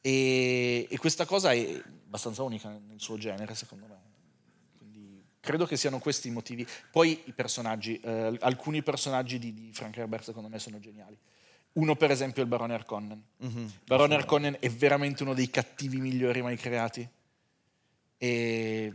E, e questa cosa è abbastanza unica nel suo genere, secondo me. Quindi credo che siano questi i motivi. Poi i personaggi, eh, alcuni personaggi di, di Frank Herbert secondo me sono geniali. Uno per esempio è il Barone Harkonnen. Mhm. Barone Harkonnen è veramente uno dei cattivi migliori mai creati. E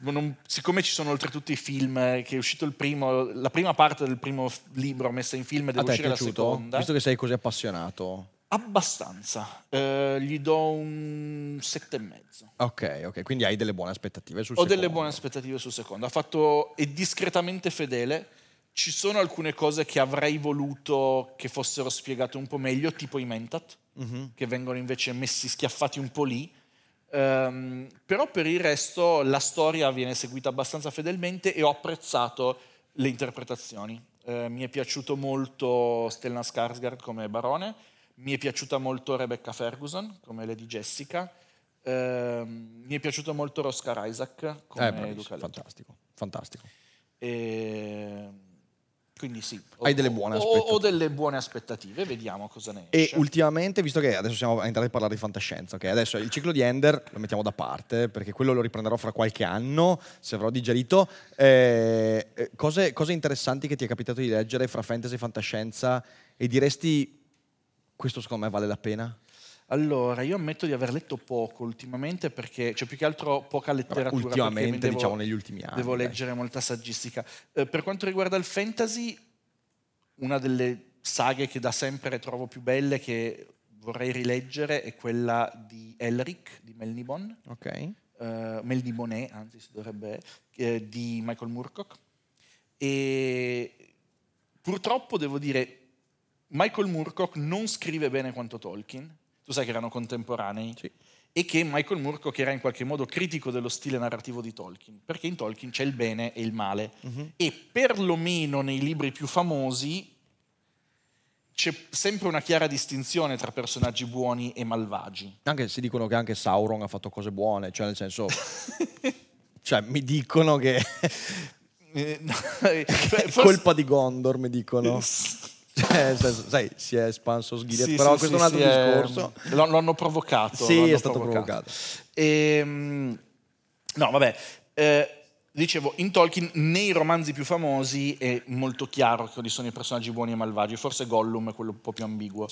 non- siccome ci sono oltretutto i film, eh, che è uscito il primo, la prima parte del primo libro messa in film e deve uscire la seconda. Visto che sei così appassionato. Abbastanza. Eh, gli do un sette e mezzo. Ok, ok, quindi hai delle buone aspettative sul Ho secondo. delle buone aspettative sul secondo. Ha fatto, è discretamente fedele. Ci sono alcune cose che avrei voluto che fossero spiegate un po' meglio, tipo i Mentat, Mhm. che vengono invece messi schiaffati un po' lì. Ehm, però per il resto la storia viene seguita abbastanza fedelmente e ho apprezzato le interpretazioni. Eh, mi è piaciuto molto Stellan Skarsgård come barone, mi è piaciuta molto Rebecca Ferguson come Lady Jessica, ehm, mi è piaciuto molto Oscar Isaac come Eh, Luca fantastico, fantastico. E quindi sì, ho, Hai delle buone aspettative. Ho delle buone aspettative, vediamo cosa ne E esce. ultimamente, visto che adesso siamo entrati a parlare di fantascienza, ok? Adesso il ciclo di Ender lo mettiamo da parte perché quello lo riprenderò fra qualche anno, se avrò digerito. Eh, eh, cose, cose interessanti che ti è capitato di leggere fra fantasy e fantascienza e diresti questo secondo me vale la pena? Allora, io ammetto di aver letto poco ultimamente perché c'è più che altro poca letteratura. mi ultimamente, devo- diciamo negli ultimi anni. Devo dai. leggere molta saggistica. Eh, per quanto riguarda il fantasy, una delle saghe che da sempre trovo più belle che vorrei rileggere è quella di Elric di Melnibon, Ok. eh, Melniboné, anzi si dovrebbe, eh, di Michael Moorcock. E purtroppo devo dire, Michael Moorcock non scrive bene quanto Tolkien. Tu sai che erano contemporanei? Sì. E che Michael Moorcock era in qualche modo critico dello stile narrativo di Tolkien, perché in Tolkien c'è il bene e il male. E perlomeno nei libri più famosi c'è sempre una chiara distinzione tra personaggi buoni e malvagi. Anche se dicono che anche Sauron ha fatto cose buone, cioè nel senso... cioè mi dicono che Eh, forse- colpa di Gondor, mi dicono. Cioè, sai, si è espanso Sgiliath, Sì, però sì, questo sì, è un altro è- discorso. Lo, lo hanno provocato. Sì, lo hanno è stato provocato. Ehm, no, vabbè. eh, dicevo, in Tolkien, nei romanzi più famosi è molto chiaro quali sono i personaggi buoni e malvagi. Forse Gollum è quello un po' più ambiguo.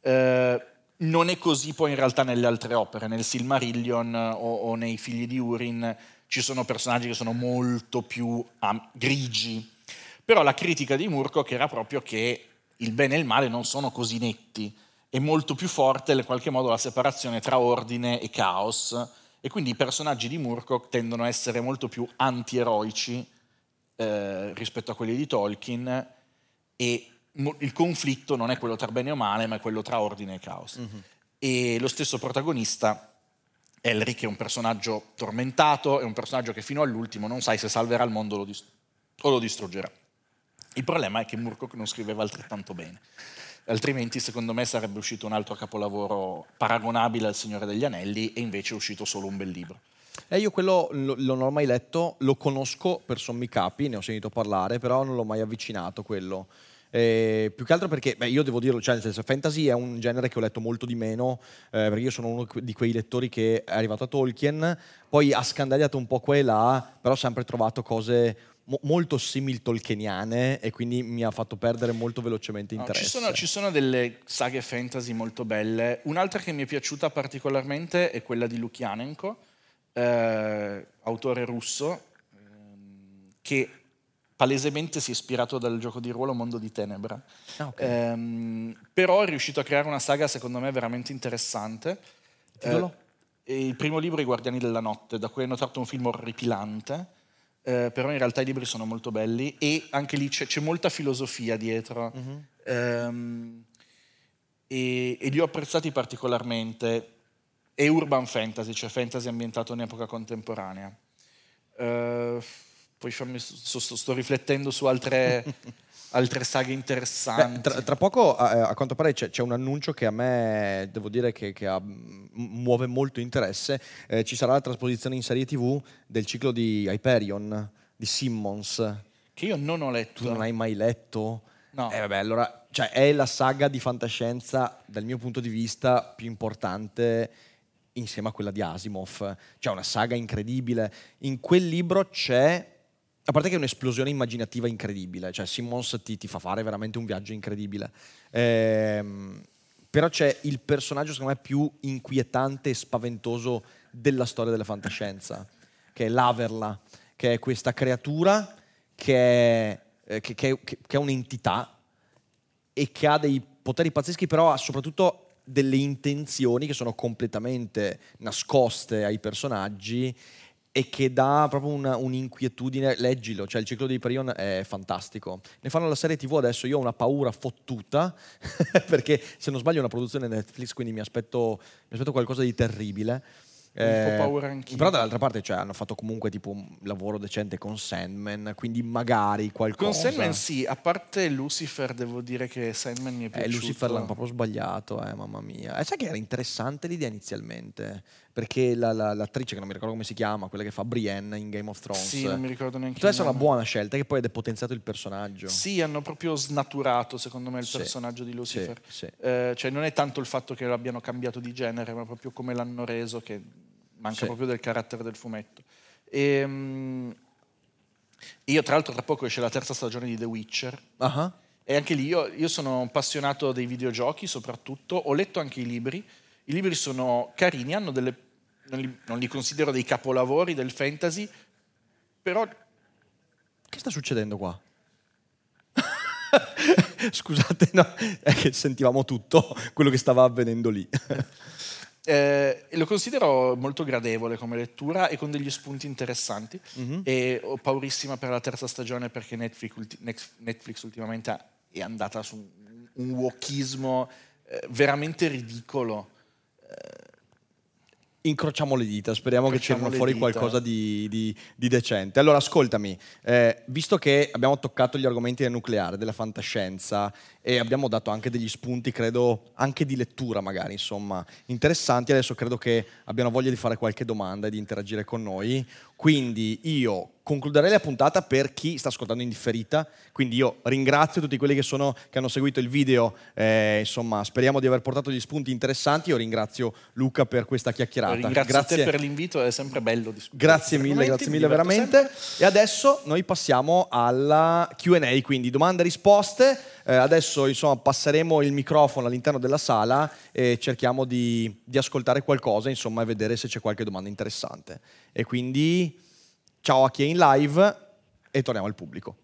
Eh, non è così poi in realtà nelle altre opere, nel Silmarillion o, o nei Figli di Urin ci sono personaggi che sono molto più am- grigi. Però la critica di Murkoch era proprio che il bene e il male non sono così netti. È molto più forte in qualche modo la separazione tra ordine e caos. E quindi i personaggi di Murkoch tendono a essere molto più antieroici eh, rispetto a quelli di Tolkien e mo- il conflitto non è quello tra bene o male, ma è quello tra ordine e caos. E lo stesso protagonista, Elric, è un personaggio tormentato, è un personaggio che fino all'ultimo non sai se salverà il mondo lo, dis- o lo distruggerà. Il problema è che Murkoch non scriveva altrettanto bene. Altrimenti, secondo me, sarebbe uscito un altro capolavoro paragonabile al Signore degli Anelli e invece è uscito solo un bel libro. E io quello lo- non l'ho mai letto, lo conosco per sommi capi, ne ho sentito parlare, però non l'ho mai avvicinato quello. Eh, più che altro perché, beh, io devo dirlo, cioè nel senso, fantasy è un genere che ho letto molto di meno, eh, perché io sono uno di quei lettori che è arrivato a Tolkien, poi ha scandagliato un po' qua e là, però ho sempre trovato cose mo- molto simil tolkieniane e quindi mi ha fatto perdere molto velocemente No, interesse. ci, sono, ci sono delle saghe fantasy molto belle. Un'altra che mi è piaciuta particolarmente è quella di Lukianenko, eh, autore russo, ehm, che palesemente si è ispirato dal gioco di ruolo Mondo di Tenebra. Ah, ok. Ehm, però è riuscito a creare una saga, secondo me, veramente interessante. Titolo? Eh, il primo libro è I Guardiani della Notte, da cui hanno tratto un film orripilante. Eh, però in realtà i libri sono molto belli e anche lì c'è, c'è molta filosofia dietro. Ehm, e, e li ho apprezzati particolarmente. È urban fantasy, cioè fantasy ambientato in epoca contemporanea. Eh, poi fammi, sto, sto- sto riflettendo su altre, altre saghe interessanti. Beh, tra, tra poco, a, a quanto pare, c'è, c'è un annuncio che a me, devo dire, che, che ha- muove molto interesse. Eh, ci sarà la trasposizione in serie TV del ciclo di Hyperion, di Simmons. che io non ho letto. Tu non hai mai letto? No. Eh, vabbè, allora, cioè, è la saga di fantascienza, dal mio punto di vista, più importante insieme a quella di Asimov. Cioè, una saga incredibile. In quel libro c'è... A parte che è un'esplosione immaginativa incredibile, cioè Simmons ti, ti fa fare veramente un viaggio incredibile. Ehm, però c'è il personaggio, secondo me, più inquietante e spaventoso della storia della fantascienza, che è l'Averla, che è questa creatura che è, eh, che- che- che- è un'entità e che ha dei poteri pazzeschi, però ha soprattutto delle intenzioni che sono completamente nascoste ai personaggi e che dà proprio una- un'inquietudine. Leggilo, cioè il ciclo di Hyperion è fantastico. Ne fanno la serie TV adesso, io ho una paura fottuta, perché se non sbaglio è una produzione Netflix, quindi mi aspetto, mi aspetto qualcosa di terribile. Un po' paura anch'io. Però dall'altra parte cioè, hanno fatto comunque tipo un lavoro decente con Sandman, quindi magari qualcosa... Con Sandman sì, a parte Lucifer devo dire che Sandman mi è Eh, piaciuto. Lucifer l'hanno proprio sbagliato, eh, mamma mia. E sai che era interessante l'idea inizialmente? Perché la- la- l'attrice, che non mi ricordo come si chiama, quella che fa Brienne in Game of Thrones, Sì, non mi ricordo neanche poteva il essere una buona scelta che poi ha depotenziato il personaggio. Sì, hanno proprio snaturato secondo me il Sì, personaggio di Lucifer. sì, sì. Eh, cioè non è tanto il fatto che l'abbiano cambiato di genere, ma proprio come l'hanno reso, che manca proprio del carattere del fumetto. Ehm, io tra l'altro tra poco esce la terza stagione di The Witcher. Ah, E anche lì io, io sono appassionato dei videogiochi soprattutto, ho letto anche i libri I libri sono carini, hanno delle, non, li, non li considero dei capolavori del fantasy, però Che sta succedendo qua? Scusate, no, è che sentivamo tutto quello che stava avvenendo lì. Eh, lo considero molto gradevole come lettura e con degli spunti interessanti. E ho paurissima per la terza stagione perché Netflix, ulti- Netflix ultimamente è andata su un, wokismo eh, veramente ridicolo. Incrociamo le dita, speriamo che tirino le fuori dita. qualcosa di, di- di decente. Allora, ascoltami, eh, visto che abbiamo toccato gli argomenti del nucleare, della fantascienza e abbiamo dato anche degli spunti, credo, anche di lettura magari, insomma, interessanti, adesso credo che abbiano voglia di fare qualche domanda e di interagire con noi. Quindi io concluderei la puntata per chi sta ascoltando in differita, quindi io ringrazio tutti quelli che, sono, che hanno seguito il video, eh, insomma speriamo di aver portato degli spunti interessanti, io ringrazio Luca per questa chiacchierata. Ringrazio te per l'invito, è sempre bello discutere. Grazie mille, grazie mi mille veramente. sempre. E adesso noi passiamo alla QA, quindi domande e risposte. Eh, adesso insomma passeremo il microfono all'interno della sala e cerchiamo di, di ascoltare qualcosa insomma, e vedere se c'è qualche domanda interessante. E quindi ciao a chi è in live e torniamo al pubblico.